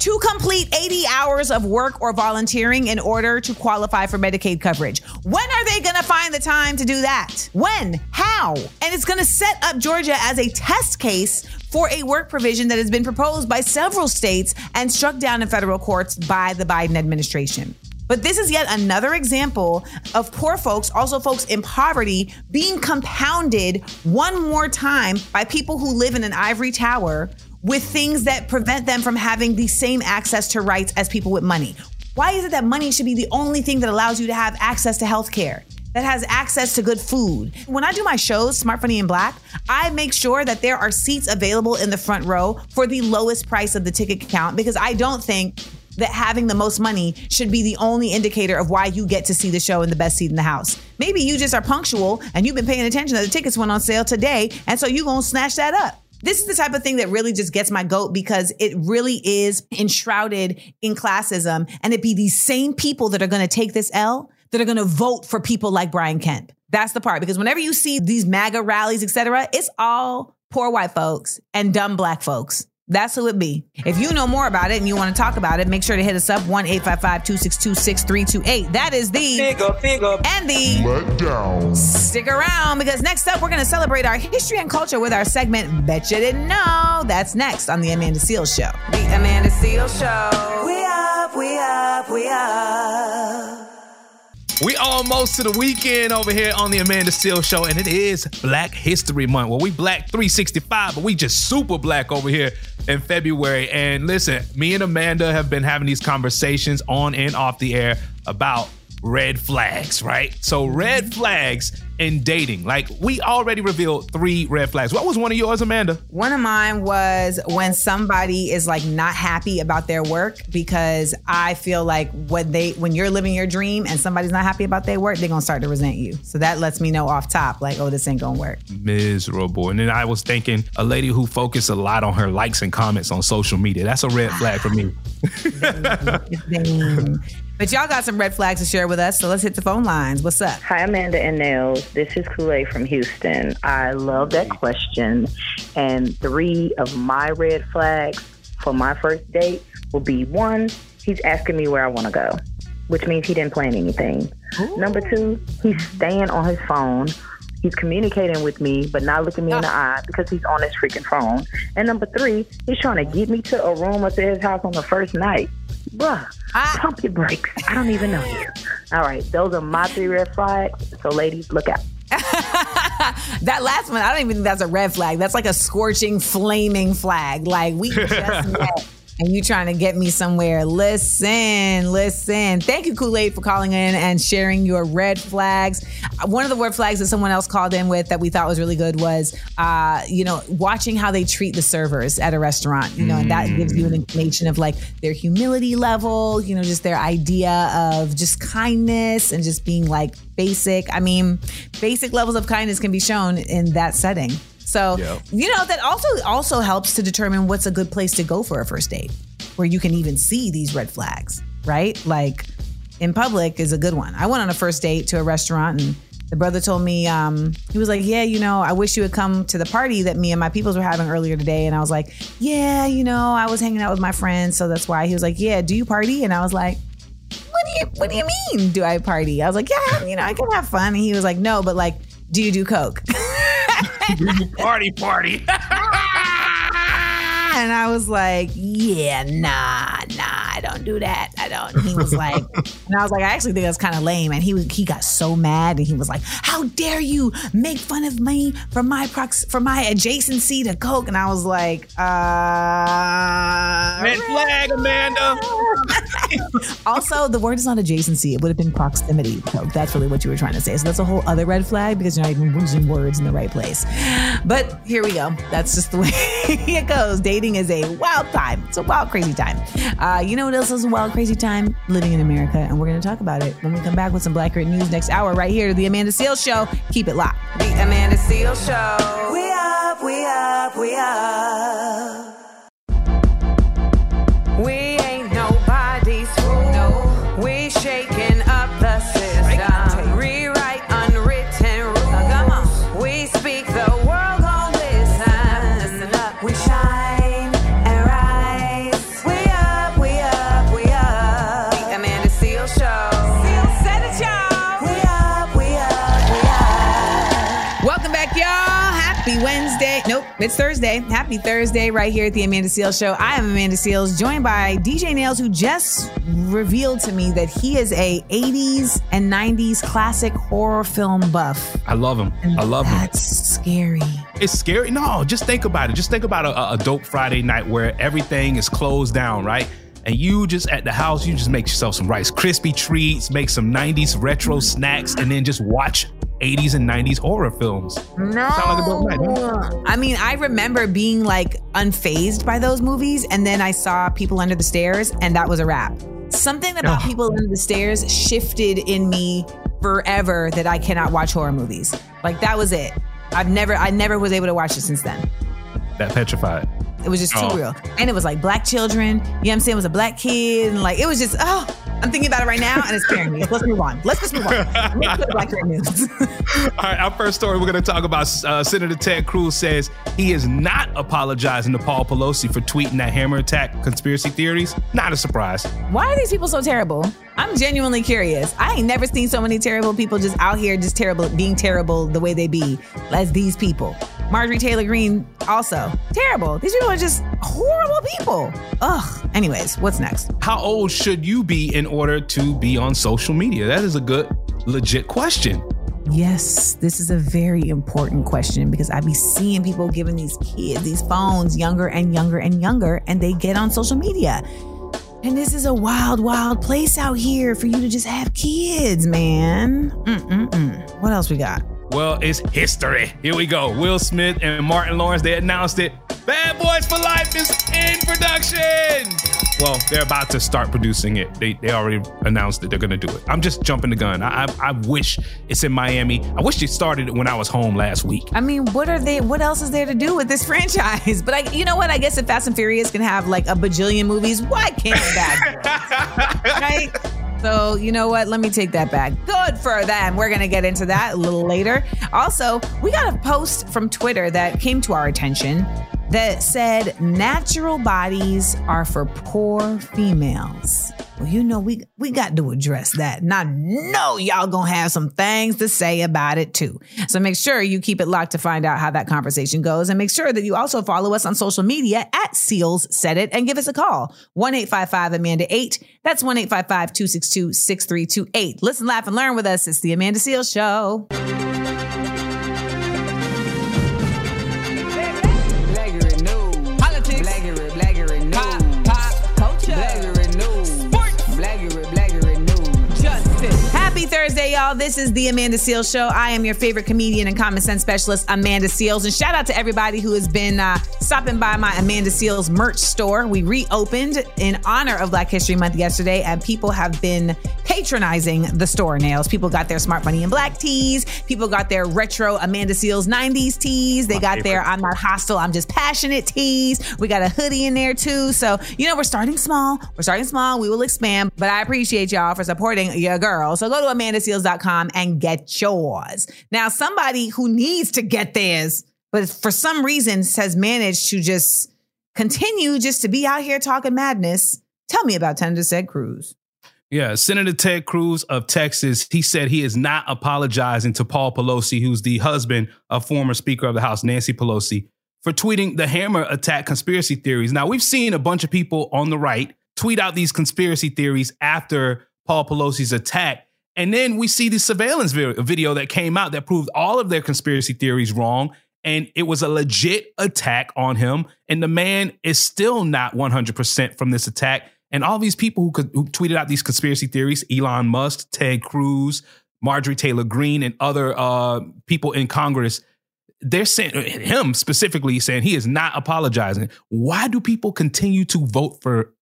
Speaker 2: to complete 80 hours of work or volunteering in order to qualify for Medicaid coverage. When are they going to find the time to do that? When? How? And it's going to set up Georgia as a test case for a work provision that has been proposed by several states and struck down in federal courts by the Biden administration. But this is yet another example of poor folks, also folks in poverty, being compounded one more time by people who live in an ivory tower with things that prevent them from having the same access to rights as people with money. Why is it that money should be the only thing that allows you to have access to health care? That has access to good food. When I do my shows, Smart Funny and Black, I make sure that there are seats available in the front row for the lowest price of the ticket count because I don't think that having the most money should be the only indicator of why you get to see the show in the best seat in the house. Maybe you just are punctual and you've been paying attention that the tickets went on sale today, and so you're gonna snatch that up. This is the type of thing that really just gets my goat because it really is enshrouded in classism, and it be these same people that are gonna take this L that are gonna vote for people like Brian Kemp. That's the part because whenever you see these MAGA rallies, etc., it's all poor white folks and dumb black folks. That's who it be. If you know more about it and you want to talk about it, make sure to hit us up 1 855 262 6328. That is the and the
Speaker 10: Let down.
Speaker 2: Stick around because next up, we're going to celebrate our history and culture with our segment Bet You Didn't Know. That's next on The Amanda Seales Show.
Speaker 1: The Amanda Seales Show. We up, we up, we up.
Speaker 3: We almost to the weekend over here on the Amanda Seales Show, and it is Black History Month. Well, we black 365, but we just super black over here in February. And listen, me and Amanda have been having these conversations on and off the air about red flags, right? So red mm-hmm. flags in dating. Like we already revealed three red flags. What was one of yours, Amanda?
Speaker 2: One of mine was when somebody is like not happy about their work because I feel like when they when you're living your dream and somebody's not happy about their work, they're gonna start to resent you. So that lets me know off top, like, oh, this ain't gonna work.
Speaker 3: Miserable. And then I was thinking a lady who focused a lot on her likes and comments on social media. That's a red flag for me.
Speaker 2: but y'all got some red flags to share with us, so let's hit the phone lines. What's up?
Speaker 5: Hi, Amanda and Nails. This is Kool-Aid from Houston. I love that question. And three of my red flags for my first date will be one, he's asking me where I want to go, which means he didn't plan anything. Number two, he's staying on his phone. He's communicating with me, but not looking me in the eye because he's on his freaking phone. And number three, he's trying to get me to a room up at his house on the first night. Bruh, I- pump your brakes. I don't even know you. All right, those are my three red flags. So, ladies, look out.
Speaker 2: That last one, I don't even think that's a red flag. That's like a scorching, flaming flag. Like we just met. And you trying to get me somewhere. Listen, listen. Thank you, Kool-Aid, for calling in and sharing your red flags. Uh, One of the red flags that someone else called in with that we thought was really good was, uh, you know, watching how they treat the servers at a restaurant. You know, and that gives you an inclination of like their humility level, you know, just their idea of just kindness and just being like basic. I mean, basic levels of kindness can be shown in that setting. So,
Speaker 3: Yep.
Speaker 2: you know, that also also helps to determine what's a good place to go for a first date, where you can even see these red flags, right? Like in public is a good one. I went on a first date to a restaurant and the brother told me, um, he was like, Yeah, you know, I wish you would come to the party that me and my peoples were having earlier today. And I was like, Yeah, you know, I was hanging out with my friends, so that's why. He was like, Yeah, do you party? And I was like, what do you what do you mean do I party? I was like, yeah, you know, I can have fun. And he was like, no, but like, do you do coke?
Speaker 3: party, party.
Speaker 2: and I was like, yeah, nah, nah, I don't do that. I don't. And he was like, and I was like, I actually think that's kind of lame. And he was, he got so mad, and he was like, "How dare you make fun of me for my prox for my adjacency to coke?" And I was like, uh,
Speaker 3: Red flag, Amanda.
Speaker 2: also, the word is not adjacency; it would have been proximity. So that's really what you were trying to say. So that's a whole other red flag because you're not even using words in the right place. But here we go. That's just the way it goes. Dating is a wild time. It's a wild, crazy time. Uh, you know what else is a wild, crazy time? Living in America, and we're going to talk about it when we come back with some Blackurate News next hour, right here to the Amanda Seales Show. Keep it locked.
Speaker 1: The Amanda Seales Show. We up, we up, we up. We
Speaker 2: it's Thursday. Happy Thursday, right here at the Amanda Seales Show. I am Amanda Seales, joined by DJ Nails, who just revealed to me that he is a 80s and 90s classic horror film buff.
Speaker 3: I love him. I love him.
Speaker 2: That's scary.
Speaker 3: It's scary. No, just think about it. Just think about a, a dope Friday night where everything is closed down, right? And you just at the house, you just make yourself some Rice Krispie treats, make some 90s retro snacks, and then just watch 80s and 90s horror films.
Speaker 2: No.
Speaker 3: Sound like a night, huh?
Speaker 2: I mean, I remember being like unfazed by those movies, and then I saw People Under the Stairs, and that was a wrap. Something about
Speaker 3: Oh.
Speaker 2: People Under the Stairs shifted in me forever that I cannot watch horror movies. Like that was it. I've never, I never was able to watch it since then.
Speaker 3: That petrified.
Speaker 2: It was just too
Speaker 3: Oh.
Speaker 2: real. And it was like black children. You know what I'm saying? It was a black kid. And like, it was just, oh, I'm thinking about it right now and it's scaring me. Let's move on. Let's just move on. Let's go Blackurate News.
Speaker 3: All right, our first story we're going to talk about uh, Senator Ted Cruz says he is not apologizing to Paul Pelosi for tweeting that hammer attack conspiracy theories. Not a surprise.
Speaker 2: Why are these people so terrible? I'm genuinely curious. I ain't never seen so many terrible people just out here, just terrible, being terrible the way they be, as these people. Marjorie Taylor Greene, also terrible. These people are just horrible people. Ugh. Anyways, what's next?
Speaker 3: How old should you be in order to be on social media? That is a good, legit question.
Speaker 2: Yes, this is a very important question because I be seeing people giving these kids these phones younger and younger and younger, and they get on social media. And this is a wild, wild place out here for you to just have kids, man. Mm-mm-mm. What else we got?
Speaker 3: Well, it's history. Here we go. Will Smith and Martin Lawrence, they announced it. Bad Boys for Life is in production. Well, they're about to start producing it. They, they already announced that they're going to do it. I'm just jumping the gun. I, I, I wish it's in Miami. I wish they started it when I was home last week.
Speaker 2: I mean, what are they? What else is there to do with this franchise? But I, you know what? I guess if Fast and Furious can have like a bajillion movies, why can't Bad Boys? right? So you know what? Let me take that back. Good for them. We're gonna get into that a little later. Also, we got a post from Twitter that came to our attention that said natural bodies are for poor females. Well, you know, we we got to address that. And I know y'all gonna have some things to say about it too. So make sure you keep it locked to find out how that conversation goes. And make sure that you also follow us on social media at Seales Said It and give us a call. 1-855 Amanda 8. That's 1-855-262-6328. Listen, laugh, and learn with us. It's the Amanda Seales Show. Thursday, y'all. This is the Amanda Seales Show. I am your favorite comedian and common sense specialist, Amanda Seales. And shout out to everybody who has been uh, stopping by my Amanda Seales merch store. We reopened in honor of Black History Month yesterday, and people have been patronizing the store nails. People got their Smart Funny and Black tees. People got their retro Amanda Seales 90s tees. They
Speaker 3: My
Speaker 2: got their. I'm not hostile, I'm just passionate tees. We got a hoodie in there too. So, you know, we're starting small. We're starting small. We will expand. But I appreciate y'all for supporting your girl. So go to amandaseales.com and get yours. Now, somebody who needs to get theirs, but for some reason has managed to just continue just to be out here talking madness. Tell me about Tender Said Cruz.
Speaker 3: Yeah, Senator Ted Cruz of Texas, he said he is not apologizing to Paul Pelosi, who's the husband of former Speaker of the House, Nancy Pelosi, for tweeting the hammer attack conspiracy theories. Now, we've seen a bunch of people on the right tweet out these conspiracy theories after Paul Pelosi's attack. And then we see the surveillance video that came out that proved all of their conspiracy theories wrong. And it was a legit attack on him. And the man is still not 100% from this attack. And all these people who, could, who tweeted out these conspiracy theories Elon Musk, Ted Cruz, Marjorie Taylor Greene, and other uh, people in Congress they're saying him specifically saying he is not apologizing. Why do people continue to vote for,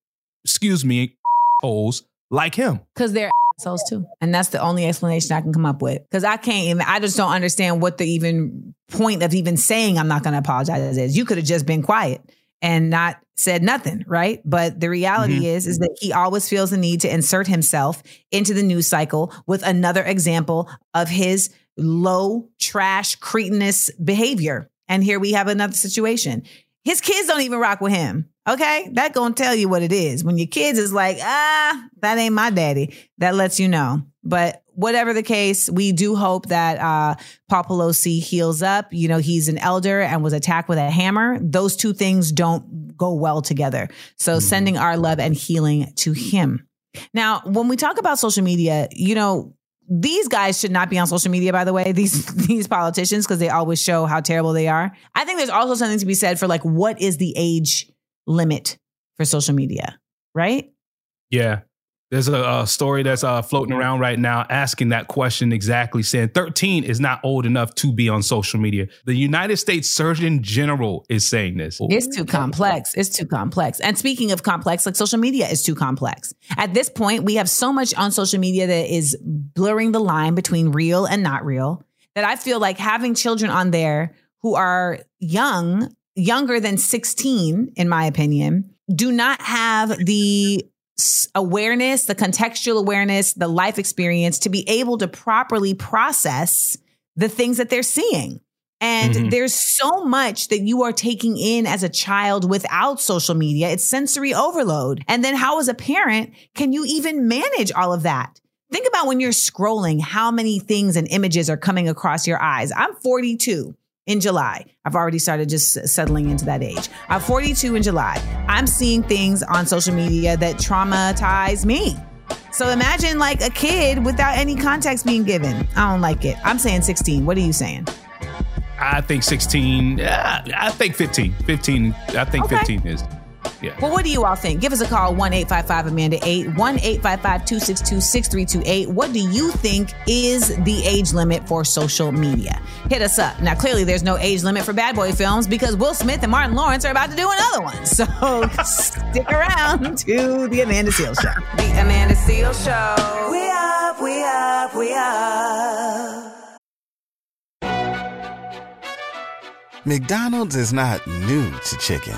Speaker 3: excuse me, holes like him?
Speaker 2: Because they're assholes too. And that's the only explanation I can come up with. Because I can't even, I just don't understand what the even point of even saying I'm not going to apologize is. You could have just been quiet and not said nothing, right? But the reality
Speaker 3: Mhm.
Speaker 2: is, is that he always feels the need to insert himself into the news cycle with another example of his low trash cretinous behavior. And here we have another situation. His kids don't even rock with him. Okay. That gonna tell you what it is. When your kids is like, ah, that ain't my daddy, that lets you know. But whatever the case, we do hope that uh Paul Pelosi heals up. You know, he's an elder and was attacked with a hammer. Those two things don't go well together. So sending our love and healing to him. Now, when we talk about social media, you know, these guys should not be on social media, by the way, these these politicians, because they always show how terrible they are. I think there's also something to be said for like what is the age limit for social media, right?
Speaker 3: Yeah. There's a, a story that's uh, floating around right now asking that question exactly, saying 13 is not old enough to be on social media. The United States Surgeon General is saying this.
Speaker 2: It's too complex. It's too complex. And speaking of complex, like social media is too complex. At this point, we have so much on social media that is blurring the line between real and not real that I feel like having children on there who are young, younger than 16, in my opinion, do not have the awareness, the contextual awareness, the life experience to be able to properly process the things that they're seeing. And
Speaker 3: Mhm.
Speaker 2: there's so much that you are taking in as a child without social media. It's sensory overload. And then, how, as a parent, can you even manage all of that? Think about when you're scrolling, how many things and images are coming across your eyes. I'm 42 in July. I've already started just settling into that age. I'm 42 in July. I'm seeing things on social media that traumatize me. So imagine like a kid without any context being given. I don't like it. I'm saying 16. What are you saying?
Speaker 3: I think 16, yeah, I think 15. 15, I think
Speaker 2: Okay.
Speaker 3: 15 is, yeah.
Speaker 2: Well, what do you all think? Give us a call 1 855 Amanda 8 1 855 262 6328. What do you think is the age limit for social media? Hit us up. Now, clearly, there's no age limit for bad boy films because Will Smith and Martin Lawrence are about to do another one. So stick around to the Amanda Seales Show.
Speaker 1: The Amanda Seales Show. We up, we up, we up.
Speaker 7: McDonald's is not new to chicken.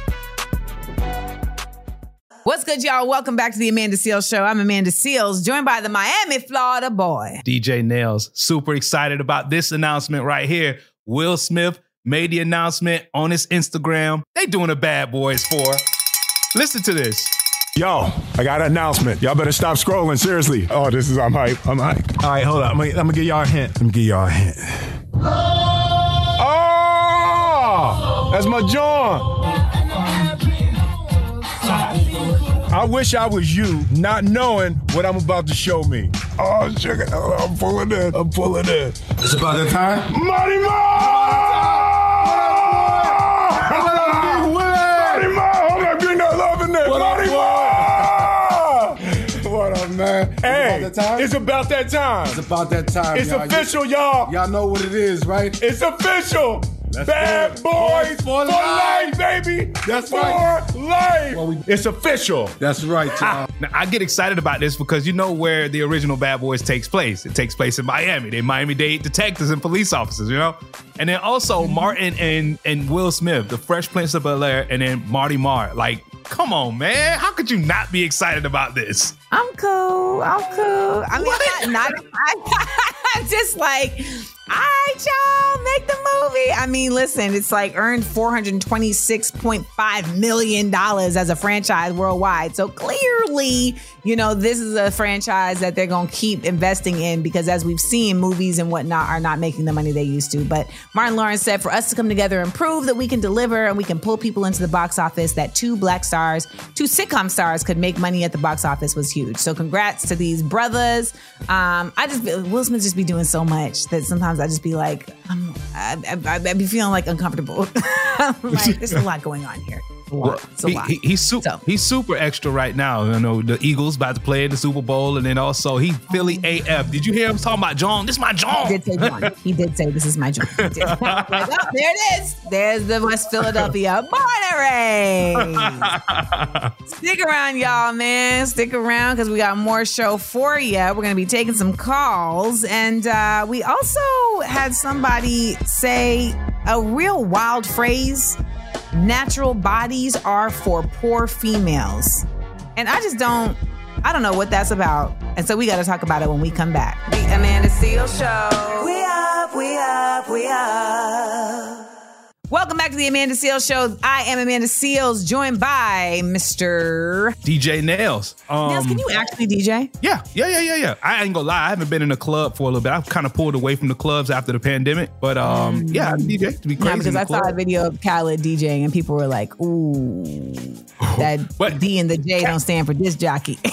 Speaker 2: What's good, y'all? Welcome back to the Amanda Seales Show. I'm Amanda Seales, joined by the Miami, Florida boy.
Speaker 3: DJ Nails. Super excited about this announcement right here. Will Smith made the announcement on his Instagram. They doing the bad boys for. Listen to this.
Speaker 10: Yo, I got an announcement. Y'all better stop scrolling. Seriously. Oh, this is I'm hype. I'm hype. All right, hold on. I'm gonna, I'm gonna give y'all a hint. Let me give y'all a hint. Oh, that's my John. I wish I was you, not knowing what I'm about to show me. Oh, sugar. I'm pulling in. I'm pulling in.
Speaker 11: It's about that time.
Speaker 10: Money Mo! Money Mo! Hold on, bring that love in there. Money Mo! What up, man? Hey,
Speaker 11: about that time?
Speaker 10: it's about that time.
Speaker 11: It's about that time.
Speaker 10: It's
Speaker 11: y'all.
Speaker 10: official, y'all.
Speaker 11: Y'all know what it is, right?
Speaker 10: It's official. Bad
Speaker 11: do it.
Speaker 10: boys
Speaker 11: Boys
Speaker 10: for,
Speaker 11: for
Speaker 10: life,
Speaker 11: life.
Speaker 10: baby.
Speaker 11: That's
Speaker 10: for
Speaker 11: right.
Speaker 10: life.
Speaker 11: Well, we-
Speaker 10: it's official.
Speaker 11: That's right, y'all.
Speaker 3: Now, I get excited about this because you know where the original Bad Boys takes place. It takes place in Miami. They Miami Dade detectives and police officers, you know? And then also mm-hmm. Martin and, and Will Smith, the Fresh Prince of Bel Air, and then Marty Marr. Like, come on, man. How could you not be excited about this?
Speaker 2: I'm cool. I'm cool. I mean,
Speaker 3: What?
Speaker 2: Not, not I, I'm just like, all right, y'all, make the movie. I mean, listen, it's like earned $426.5 million as a franchise worldwide. So clearly, you know, this is a franchise that they're going to keep investing in because as we've seen, movies and whatnot are not making the money they used to. But Martin Lawrence said for us to come together and prove that we can deliver and we can pull people into the box office, that two black stars, two sitcom stars could make money at the box office was huge. So congrats to these brothers. Um, I just, Will Smith just be doing so much that sometimes I just be like, I'm, I, I, I be feeling like uncomfortable. like, there's a lot going on here. A lot. It's a
Speaker 3: He-
Speaker 2: lot.
Speaker 3: he- he's super. He's super extra right now. You know the Eagles about to play in the Super Bowl, and then also he Philly AF. Did you hear him talking about John? This is my John.
Speaker 2: He did say John. He did say this is my John. Like, oh, there it is. There's the West Philadelphia Raised. Stick around, y'all, man. Stick around because we got more show for you. We're gonna be taking some calls, and uh, we also had somebody say a real wild phrase. Natural bodies are for poor females. And I just don't, I don't know what that's about. And so we got to talk about it when we come back.
Speaker 1: The Amanda Seales Show. We up, we up, we up.
Speaker 2: Welcome back to the Amanda Seales Show. I am Amanda Seales, joined by Mr.
Speaker 3: DJ Nails. Um,
Speaker 2: Nails, can you actually DJ?
Speaker 3: Yeah, yeah, yeah, yeah, yeah. I ain't gonna lie. I haven't been in a club for a little bit. I've kind of pulled away from the clubs after the pandemic. But um, yeah, I DJ to be crazy.
Speaker 2: Yeah, because I saw a video of Khaled DJing and people were like, ooh, that D and the J don't stand for disc jockey.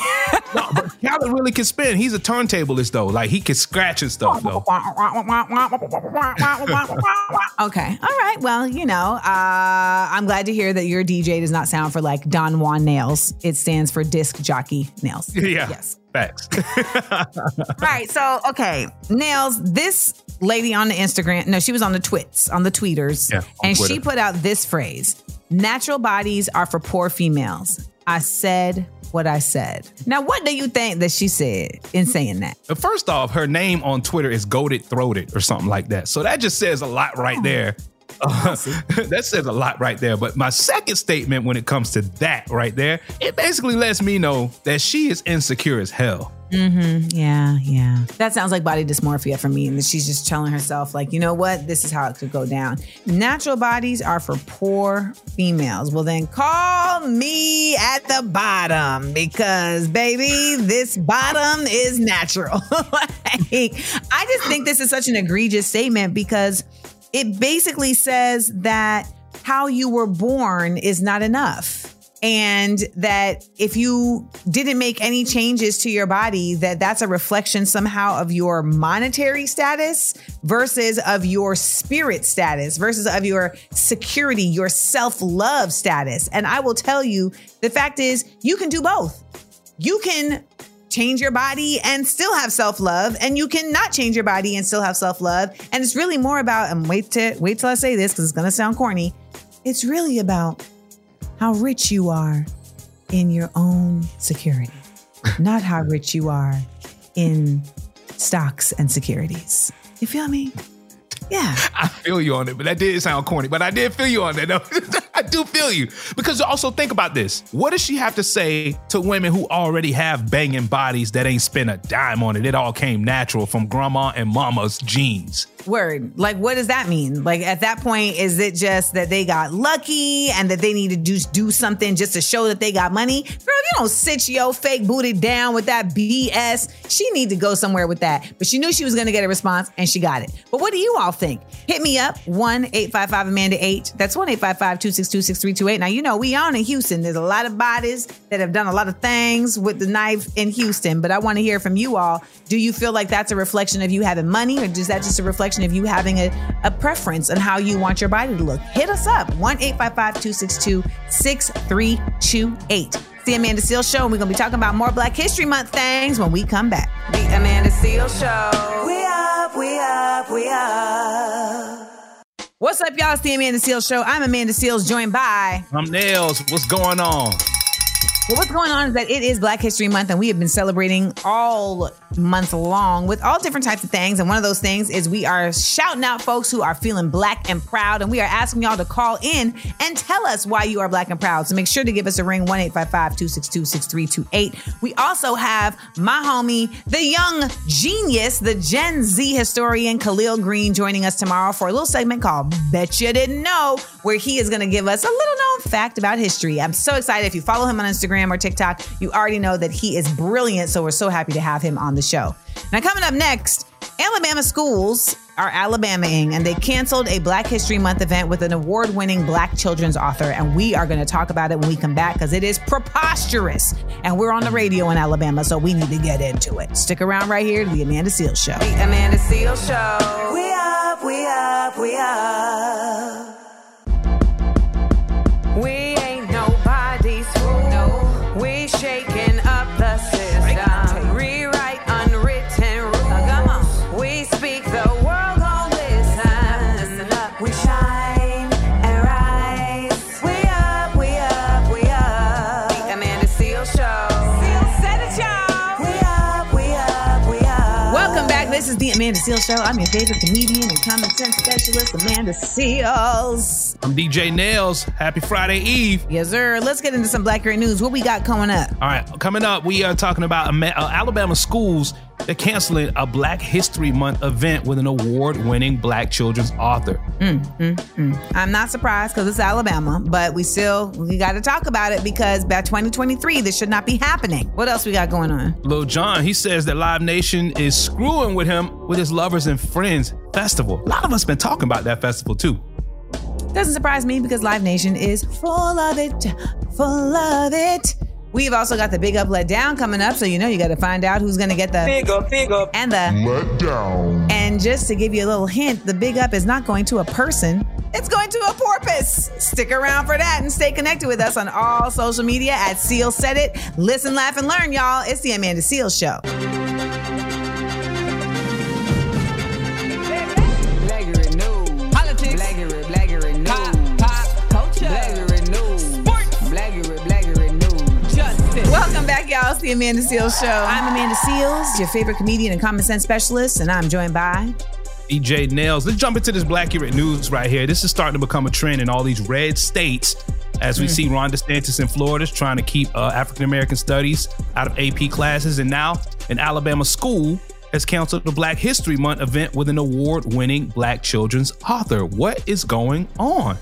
Speaker 3: Khaled really can spin. He's a turntablist though. Like he can scratch and stuff though.
Speaker 2: okay. All right. Well, you know, uh, I'm glad to hear that your DJ does not sound for like Don Juan Nails. It stands for disc jockey nails.
Speaker 3: Yeah.
Speaker 2: Yes.
Speaker 3: Facts.
Speaker 2: right. So, okay, Nails, this lady on the Instagram, no, she was on the twits, on the tweeters,
Speaker 3: Yeah,
Speaker 2: and she put out this phrase natural bodies are for poor females. I said what I said. Now, what do you think that she said in saying that?
Speaker 3: First off, her name on Twitter is Goated Throated or something like that. So that just says a lot right there. Uh, that says a lot right there. But my second statement when it comes to that right there, it basically lets me know that she is insecure as hell.
Speaker 2: Mm-hmm. Yeah, yeah. That sounds like body dysmorphia for me. And she's just telling herself, like, you know what? This is how it could go down. Natural bodies are for poor females. Well, then call me at the bottom because, baby, this bottom is natural. like, I just think this is such an egregious statement because it basically says that how you were born is not enough. And that if you didn't make any changes to your body that that's a reflection somehow of your monetary status versus of your spirit status versus of your security your self-love status. And i will tell you the fact is you can do both. You can change your body and still have self-love and you cannot change your body and still have self-love and it's really more about and wait to wait till i say this because it's to sound corny it's really about how rich you are in your own security, not how rich you are in stocks and securities. You feel me? Yeah.
Speaker 3: I feel you on it, but that did sound corny. But I did feel you on that. though. I do feel you because also think about this. What does she have to say to women who already have banging bodies that ain't spent a dime on it? It all came natural from grandma and mama's genes.
Speaker 2: Word. Like, what does that mean? Like, at that point, is it just that they got lucky and that they need to do, do something just to show that they got money? Girl, you don't sit your fake booty down with that BS. She need to go somewhere with that. But she knew she was going to get a response and she got it. But what do you all think? Hit me up, 1 855 Amanda 8. That's 1 855 262 6328. Now, you know, we on in Houston. There's a lot of bodies that have done a lot of things with the knife in Houston. But I want to hear from you all. Do you feel like that's a reflection of you having money or is that just a reflection of you having a, a preference on how you want your body to look? Hit us up, 1 855 262 6328. The Amanda Seales Show, and we're going to be talking about more Black History Month things when we come back.
Speaker 1: The Amanda Seales Show. We up, we up, we up.
Speaker 2: What's up, y'all? It's the Amanda Seales Show. I'm Amanda Seales, joined by
Speaker 3: I'm Nails. What's going on?
Speaker 2: Well, what's going on is that it is Black History Month, and we have been celebrating all month long with all different types of things. And one of those things is we are shouting out folks who are feeling black and proud, and we are asking y'all to call in and tell us why you are black and proud. So make sure to give us a ring 1 262 6328. We also have my homie, the young genius, the Gen Z historian Khalil Greene, joining us tomorrow for a little segment called Bet You Didn't Know, where he is going to give us a little known fact about history. I'm so excited. If you follow him on Instagram or TikTok, you already know that he is brilliant. So we're so happy to have him on the show. Now, coming up next, Alabama schools are Alabamaing, and they canceled a Black History Month event with an award winning Black children's author. And we are going to talk about it when we come back because it is preposterous. And we're on the radio in Alabama, so we need to get into it. Stick around right here to the Amanda Seales Show.
Speaker 1: The Amanda Seales Show. We up, we up, we up. Show.
Speaker 2: I'm your favorite comedian and common sense specialist, Amanda Seales.
Speaker 3: I'm DJ Nails. Happy Friday Eve.
Speaker 2: Yes, sir. Let's get into some Blackurate News. What we got coming up?
Speaker 3: All right, coming up, we are talking about uh, Alabama schools. They're canceling a Black History Month event with an award-winning Black children's author. Mm, mm, mm.
Speaker 2: I'm not surprised because it's Alabama, but we still we got to talk about it because by 2023 this should not be happening. What else we got going on?
Speaker 3: Lil Jon, he says that Live Nation is screwing with him with his Lovers and Friends festival. A lot of us been talking about that festival too.
Speaker 2: Doesn't surprise me because Live Nation is full of it, full of it. We've also got the Big Up Let Down coming up, so you know you got to find out who's going to get the
Speaker 12: Big up, big up.
Speaker 2: and the
Speaker 11: Let down.
Speaker 2: And just to give you a little hint, the big up is not going to a person. It's going to a porpoise. Stick around for that and stay connected with us on all social media at Seales Said It. Listen, laugh, and learn, y'all. It's the Amanda Seales Show. Welcome back, y'all. It's the Amanda Seales Show. I'm Amanda Seales, your favorite comedian and common sense specialist, and I'm joined by
Speaker 3: DJ Nails. Let's jump into this Blackurate News right here. This is starting to become a trend in all these red states as we
Speaker 2: Mm.
Speaker 3: see Ron DeSantis in Florida is trying to keep uh, African American studies out of AP classes. And now an Alabama school has canceled the Black History Month event with an award winning Black children's author. What is going on?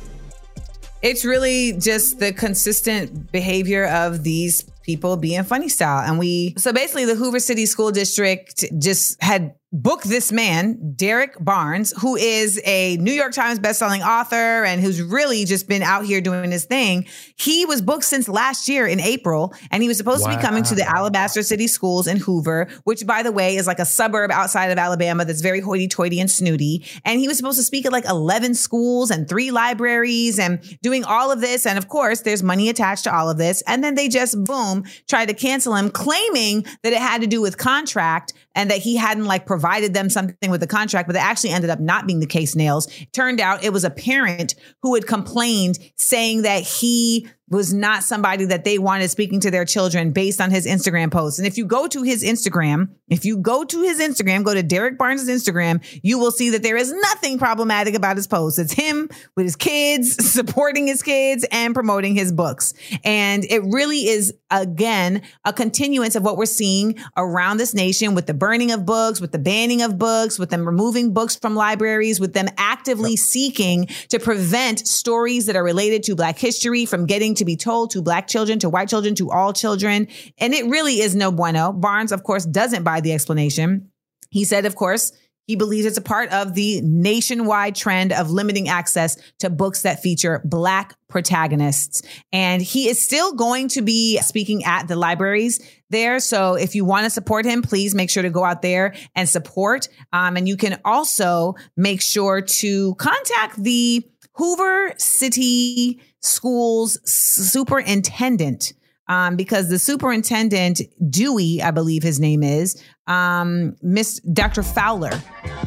Speaker 2: It's really just the consistent behavior of these people being funny style. And we, so basically, the Hoover City School District just had booked this man, Derrick Barnes, who is a New York Times bestselling author and who's really just been out here doing his thing. He was booked since last year in April, and he was supposed to be coming to the Alabaster City Schools in Hoover, which, by the way, is like a suburb outside of Alabama that's very hoity toity and snooty. And he was supposed to speak at like 11 schools and three libraries and doing all of this. And of course, there's money attached to all of this. And then they just, boom, tried to cancel him, claiming that it had to do with contract and that he hadn't like provided them something with the contract, but it actually ended up not being the case, Nails. Turned out it was a parent who had complained saying that he was not somebody that they wanted speaking to their children based on his Instagram posts. And if you go to his Instagram, if you go to his Instagram, go to Derrick Barnes' Instagram, you will see that there is nothing problematic about his posts. It's him with his kids, supporting his kids and promoting his books. And it really is, again, a continuance of what we're seeing around this nation with the burning of books, with the banning of books, with them removing books from libraries, with them actively seeking to prevent stories that are related to Black history from getting to be told to Black children, to white children, to all children. And it really is no bueno. Barnes, of course, doesn't buy the explanation. He said, of course, he believes it's a part of the nationwide trend of limiting access to books that feature Black protagonists. And he is still going to be speaking at the libraries there. So if you want to support him, please make sure to go out there and support. Um, and you can also make sure to contact the Hoover City Schools superintendent um, because the superintendent, Dewey, I believe his name is, um, Miss Dr. Fowler.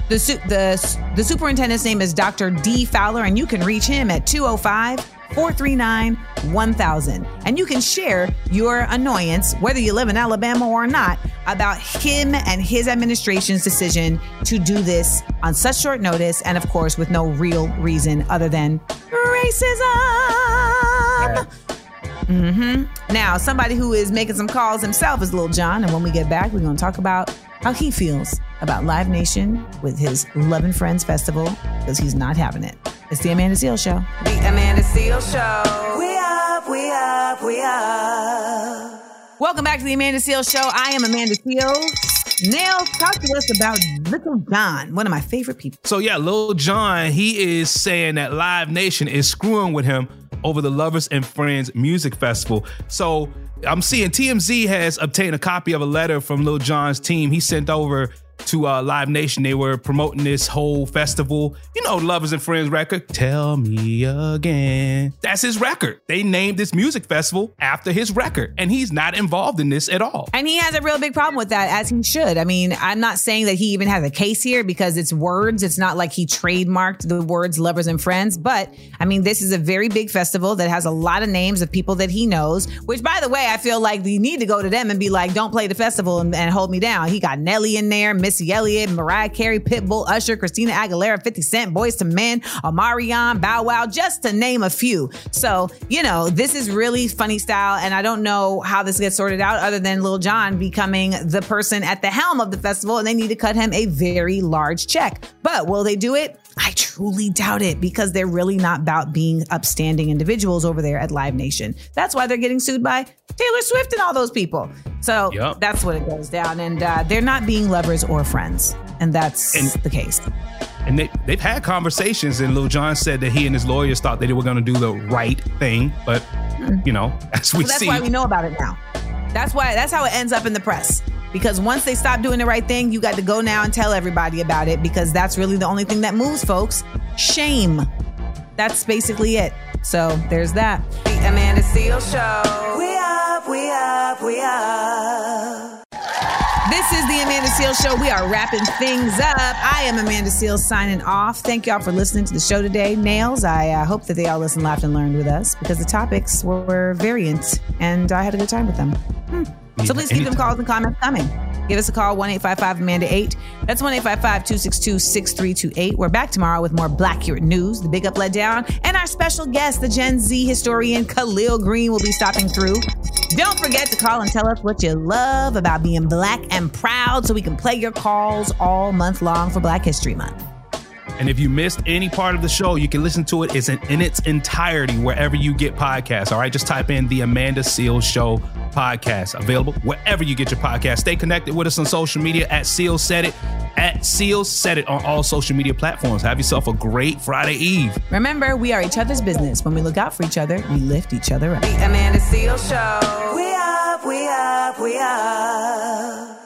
Speaker 2: The, su- the, the superintendent's name is Dr. D. Fowler, and you can reach him at 205 439 1000. And you can share your annoyance, whether you live in Alabama or not, about him and his administration's decision to do this on such short notice and, of course, with no real reason other than racism. Hmm Now, somebody who is making some calls himself is Lil Jon. And when we get back, we're going to talk about how he feels about Live Nation with his Love and Friends Festival because he's not having it. It's the Amanda Seales Show.
Speaker 1: The Amanda Seales Show. We up, we up, we up.
Speaker 2: Welcome back to the Amanda Seales Show. I am Amanda Seales. Nail, talk to us about Little John, one of my favorite people.
Speaker 3: So yeah, Little John, he is saying that Live Nation is screwing with him over the Lovers and Friends Music Festival. So I'm seeing TMZ has obtained a copy of a letter from Lil Jon's team. He sent over to uh, Live Nation. They were promoting this whole festival. You know, Lovers and Friends record. Tell me again. That's his record. They named this music festival after his record, and he's not involved in this at all.
Speaker 2: And he has a real big problem with that, as he should. I mean, I'm not saying that he even has a case here because it's words. It's not like he trademarked the words lovers and friends. But I mean, this is a very big festival that has a lot of names of people that he knows, which, by the way, I feel like we need to go to them and be like, don't play the festival and, and hold me down. He got Nelly in there, Missy Elliott, Mariah Carey, Pitbull, Usher, Christina Aguilera, 50 Cent, Boyz II Men, Omarion, Bow Wow, just to name a few. So, you know, this is really funny style. And I don't know how this gets sorted out other than Lil Jon becoming the person at the helm of the festival and they need to cut him a very large check. But will they do it? I truly doubt it because they're really not about being upstanding individuals over there at Live Nation. That's why they're getting sued by Taylor Swift and all those people. So
Speaker 3: Yep.
Speaker 2: that's what it goes down. And uh, they're not being lovers or friends. And that's
Speaker 3: And-
Speaker 2: the case.
Speaker 3: And they, they've had conversations, and Lil Jon said that he and his lawyers thought that they were going to do the right thing. But, you know, as we
Speaker 2: Well, that's
Speaker 3: see,
Speaker 2: why we know about it now. That's why that's how it ends up in the press. Because once they stop doing the right thing, you got to go now and tell everybody about it because that's really the only thing that moves, folks. Shame. That's basically it. So there's that.
Speaker 1: The Amanda Seales Show. We up, we up, we up.
Speaker 2: This is the Amanda Seales Show. We are wrapping things up. I am Amanda Seales signing off. Thank y'all for listening to the show today. Nails, I uh, hope that they all listened, laughed, and learned with us because the topics were variant and I had a good time with them. Hmm. So please keep them calls and comments coming. Give us a call, 1 855 Amanda 8. That's 1 855 262 6328. We're back tomorrow with more Blackurate News, the Big Up Let Down, and our special guest, the Gen Z historian Khalil Greene, will be stopping through. Don't forget to call and tell us what you love about being black and proud so we can play your calls all month long for Black History Month.
Speaker 3: And if you missed any part of the show, you can listen to it it's in, in its entirety wherever you get podcasts. All right, just type in the Amanda Seales Show podcast, available wherever you get your podcast. Stay connected with us on social media at Seal Said It, at Seal Said It on all social media platforms. Have yourself a great Friday Eve.
Speaker 2: Remember, we are each other's business. When we look out for each other, we lift each other up.
Speaker 1: The Amanda Seales Show. We up, we up, we up.